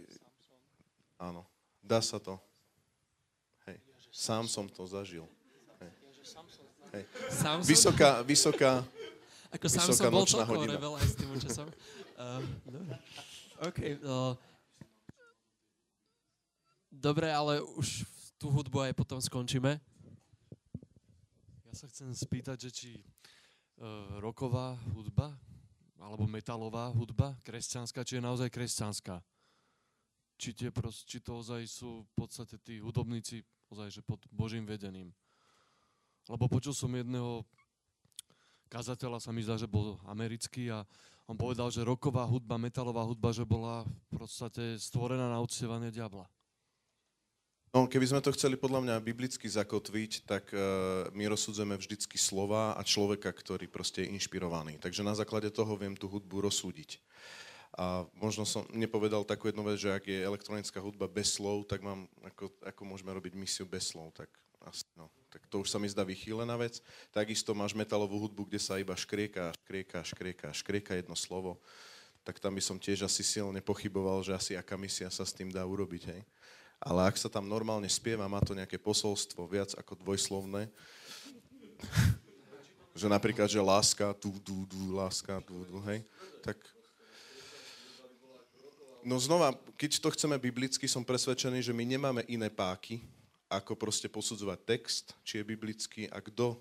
áno, dá sa to. Hej, sám som to zažil. Hej. Sám vysoká, vysoká, Ako sám som bol toľko rebel aj s tým časom. Uh, dobre. OK. Uh, dobre, ale už tú hudbu aj potom skončíme. Ja sa chcem spýtať, že či uh, roková hudba alebo metalová hudba, kresťanská, či je naozaj kresťanská. Či, tie prost, či to ozaj sú v podstate tí hudobníci ozaj, že pod Božím vedením. Lebo počul som jedného kazateľa, sa mi zdá, že bol americký a on povedal, že roková hudba, metalová hudba, že bola v podstate stvorená na uctievanie diabla. No, keby sme to chceli podľa mňa biblicky zakotviť, tak uh, my rozsudzujeme vždycky slova a človeka, ktorý proste je inšpirovaný. Takže na základe toho viem tú hudbu rozsúdiť. A možno som nepovedal takú jednu vec, že ak je elektronická hudba bez slov, tak mám, ako, ako môžeme robiť misiu bez slov. Tak, asi, no, tak to už sa mi zdá vychýlená vec. Takisto máš metalovú hudbu, kde sa iba škrieka, škrieka, škrieka, škrieka jedno slovo. tak tam by som tiež asi silne pochyboval, že asi aká misia sa s tým dá urobiť. Hej. Ale ak sa tam normálne spieva, má to nejaké posolstvo viac ako dvojslovné, že napríklad, že láska, tu, tu, tu, láska, tu, tu, hej, tak No znova, keď to chceme biblicky, som presvedčený, že my nemáme iné páky, ako proste posudzovať text, či je biblický a kto,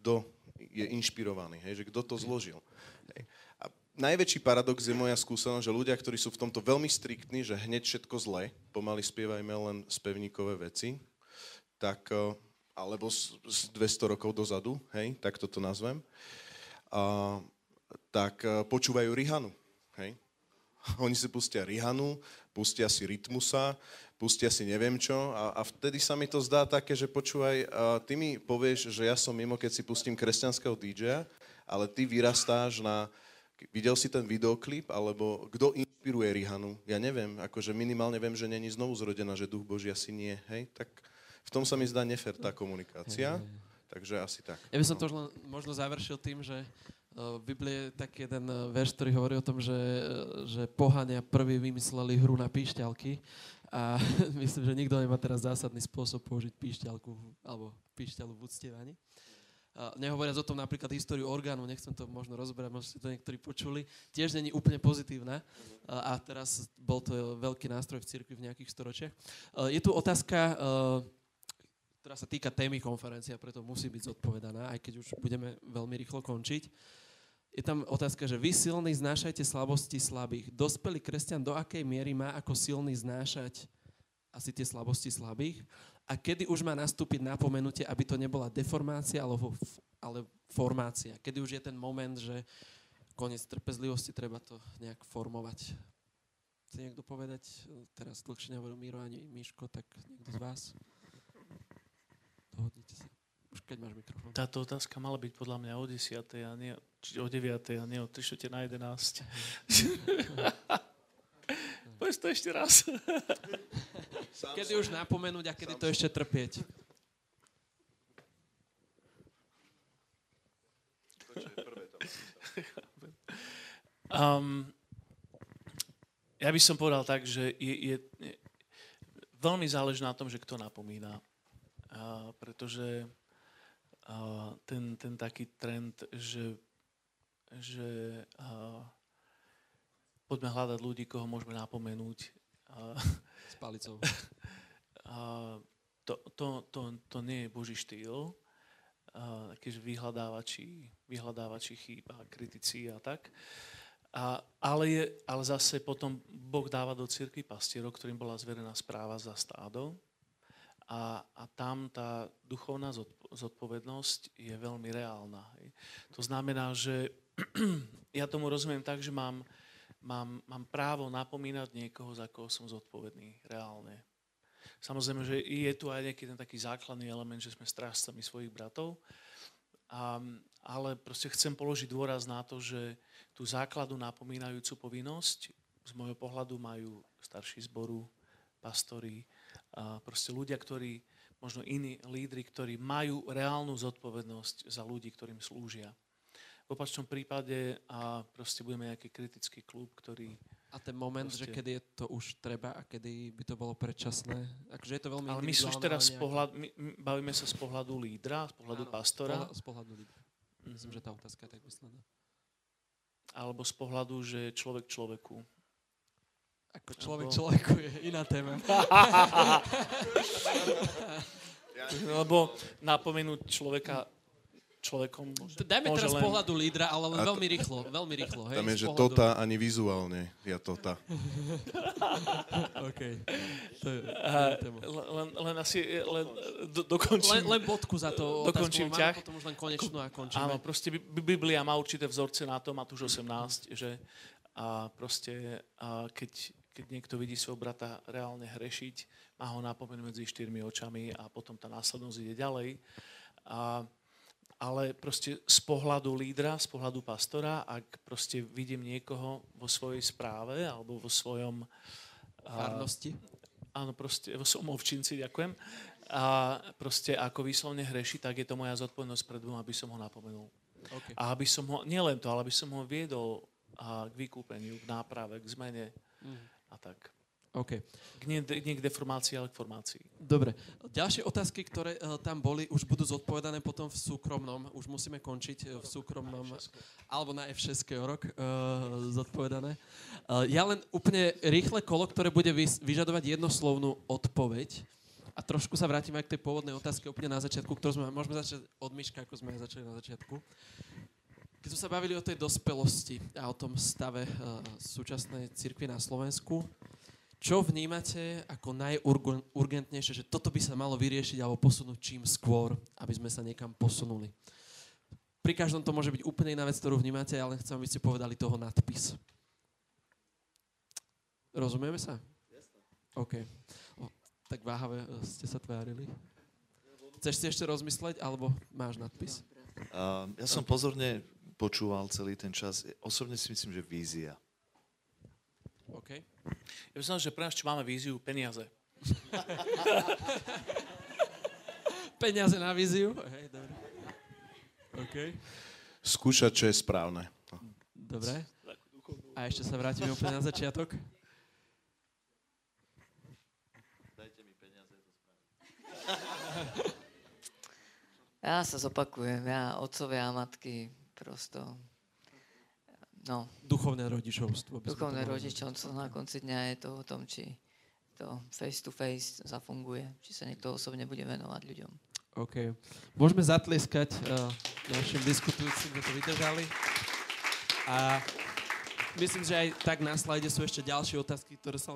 kto je inšpirovaný, hej, že kto to zložil. Hej. A najväčší paradox je moja skúsenosť, že ľudia, ktorí sú v tomto veľmi striktní, že hneď všetko zle, pomaly spievajme len spevníkové veci, tak, eh, alebo z 200 rokov dozadu, hej, tak toto nazvem, a, tak eh, počúvajú Rihanu, hej, Oni si pustia Rihanu, pustia si Rytmusa, pustia si neviem čo a, a vtedy sa mi to zdá také, že počúvaj, a ty mi povieš, že ja som mimo, keď si pustím kresťanského DJ, ale ty vyrastáš na... Videl si ten videoklip, alebo kto inšpiruje Rihanu? Ja neviem, akože minimálne viem, že není znovu zrodená, že duch Boží asi nie, hej? Tak v tom sa mi zdá nefer tá komunikácia, takže asi tak. Ja by som to len možno završil tým, že v Biblii je taký jeden eh, verš, ktorý hovorí o tom, že, eh, že pohania prví vymysleli hru na píšťalky a myslím, že nikto nemá teraz zásadný spôsob použiť píšťalku alebo píšťalu v uctievaní. Nehovoriac o tom napríklad históriu orgánu, nechcem to možno rozberať, možno ste to niektorí počuli, tiež není úplne pozitívna a teraz bol to veľký nástroj v cirkvi v nejakých storočiach. Je tu otázka, ktorá sa týka témy konferencia, preto musí byť zodpovedaná, aj keď už budeme veľmi rýchlo končiť je tam otázka, že vy silní znášajte slabosti slabých. Dospelý kresťan do akej miery má ako silný znášať asi tie slabosti slabých a kedy už má nastúpiť napomenutie, aby to nebola deformácia alebo ale formácia. Kedy už je ten moment, že koniec trpezlivosti, treba to nejak formovať. Chce niekto povedať? Teraz dlhšie nehovoril Miro ani Miško, tak niekto z vás? Dohodnite sa. Už keď máš mikrofón. Táto otázka mala byť podľa mňa o 10. a nie, či o 9. a nie o 3 na 11. Povedz to ešte raz. kedy už napomenúť a kedy to ešte trpieť? Um, ja by som povedal tak, že je, je, je veľmi záleží na tom, že kto napomína. Uh, pretože ten, ten taký trend, že, že uh, poďme hľadať ľudí, koho môžeme napomenúť. Uh, S palicou. Uh, to, to, to, to nie je Boží štýl, uh, takýže vyhľadávači, vyhľadávači chýb a kritici a tak. A, ale, je, ale zase potom Boh dáva do cirkvi pastierov, ktorým bola zverená správa za stádo a, a tam tá duchovná zodpovednosť je veľmi reálna. To znamená, že ja tomu rozumiem tak, že mám, mám, mám právo napomínať niekoho, za koho som zodpovedný reálne. Samozrejme, že je tu aj nejaký ten taký základný element, že sme strážcami svojich bratov, a, ale proste chcem položiť dôraz na to, že tú základu napomínajúcu povinnosť z môjho pohľadu majú starší zboru, pastori, proste ľudia, ktorí, možno iní lídry, ktorí majú reálnu zodpovednosť za ľudí, ktorým slúžia. V opačnom prípade a proste budeme nejaký kritický klub, ktorý... A ten moment, proste... že kedy je to už treba a kedy by to bolo predčasné? Takže je to veľmi Ale my už teraz nejak... pohľad, my, bavíme sa z pohľadu lídra, z pohľadu Áno, pastora. Z pohľadu lídra. Mm-hmm. Myslím, že tá otázka je tak myslená. Alebo z pohľadu, že človek človeku. Ako človek človeku je iná téma. Lebo napomenúť človeka človekom. Dajme teraz len... pohľadu lídra, ale len veľmi rýchlo. Veľmi rýchlo hej, tam je, že pohľadu... tota ani vizuálne je tota. OK. To je, len, len asi, len do, dokončím. Len, len bodku za to dokončím ťah. Potom už len konečnú a končíme. Áno, proste Biblia má určité vzorce na to, Matúš 18, že a proste a keď, keď niekto vidí svojho brata reálne hrešiť, má ho napomenúť medzi štyrmi očami a potom tá následnosť ide ďalej. A, ale proste z pohľadu lídra, z pohľadu pastora, ak proste vidím niekoho vo svojej správe alebo vo svojom... Farnosti? Áno, proste vo svojom ovčinci, ďakujem. A proste ako výslovne hreši, tak je to moja zodpovednosť pred Bohom, aby som ho napomenul. Okay. A aby som ho, nielen to, ale aby som ho viedol a k vykúpeniu, k náprave, k zmene a tak. OK. Nie, nie k deformácii, ale k formácii. Dobre. Ďalšie otázky, ktoré uh, tam boli, už budú zodpovedané potom v súkromnom. Už musíme končiť uh, v súkromnom, alebo na F6 rok uh, zodpovedané. Uh, ja len úplne rýchle kolo, ktoré bude vys- vyžadovať jednoslovnú odpoveď. A trošku sa vrátime aj k tej pôvodnej otázke úplne na začiatku, ktorú sme, môžeme začať od Myška, ako sme začali na začiatku. Keď sme sa bavili o tej dospelosti a o tom stave uh, súčasnej cirkvi na Slovensku, čo vnímate ako najurgentnejšie, že toto by sa malo vyriešiť alebo posunúť čím skôr, aby sme sa niekam posunuli? Pri každom to môže byť úplne iná vec, ktorú vnímate, ale chcem, aby ste povedali toho nadpis. Rozumieme sa? OK. O, tak váhavé e, ste sa tvárili. Chceš si ešte rozmysleť, alebo máš nadpis? Uh, ja som pozorne počúval celý ten čas. Osobne si myslím, že vízia. OK. Ja by som že pre nás, čo máme víziu, peniaze. Peniaze na víziu? Hej, dobre. OK. Skúšať, čo je správne. Dobre. A ešte sa vrátime úplne na začiatok. Ja sa zopakujem, ja otcovia a matky prosto, no, Duchovné rodičovstvo. duchovné rodičovstvo na konci dňa je to o tom, či to face to face zafunguje, či sa niekto osobne bude venovať ľuďom. OK. Môžeme zatlieskať uh, našim diskutujúcim, že to vydržali. A myslím, že aj tak na slajde sú ešte ďalšie otázky, ktoré sa len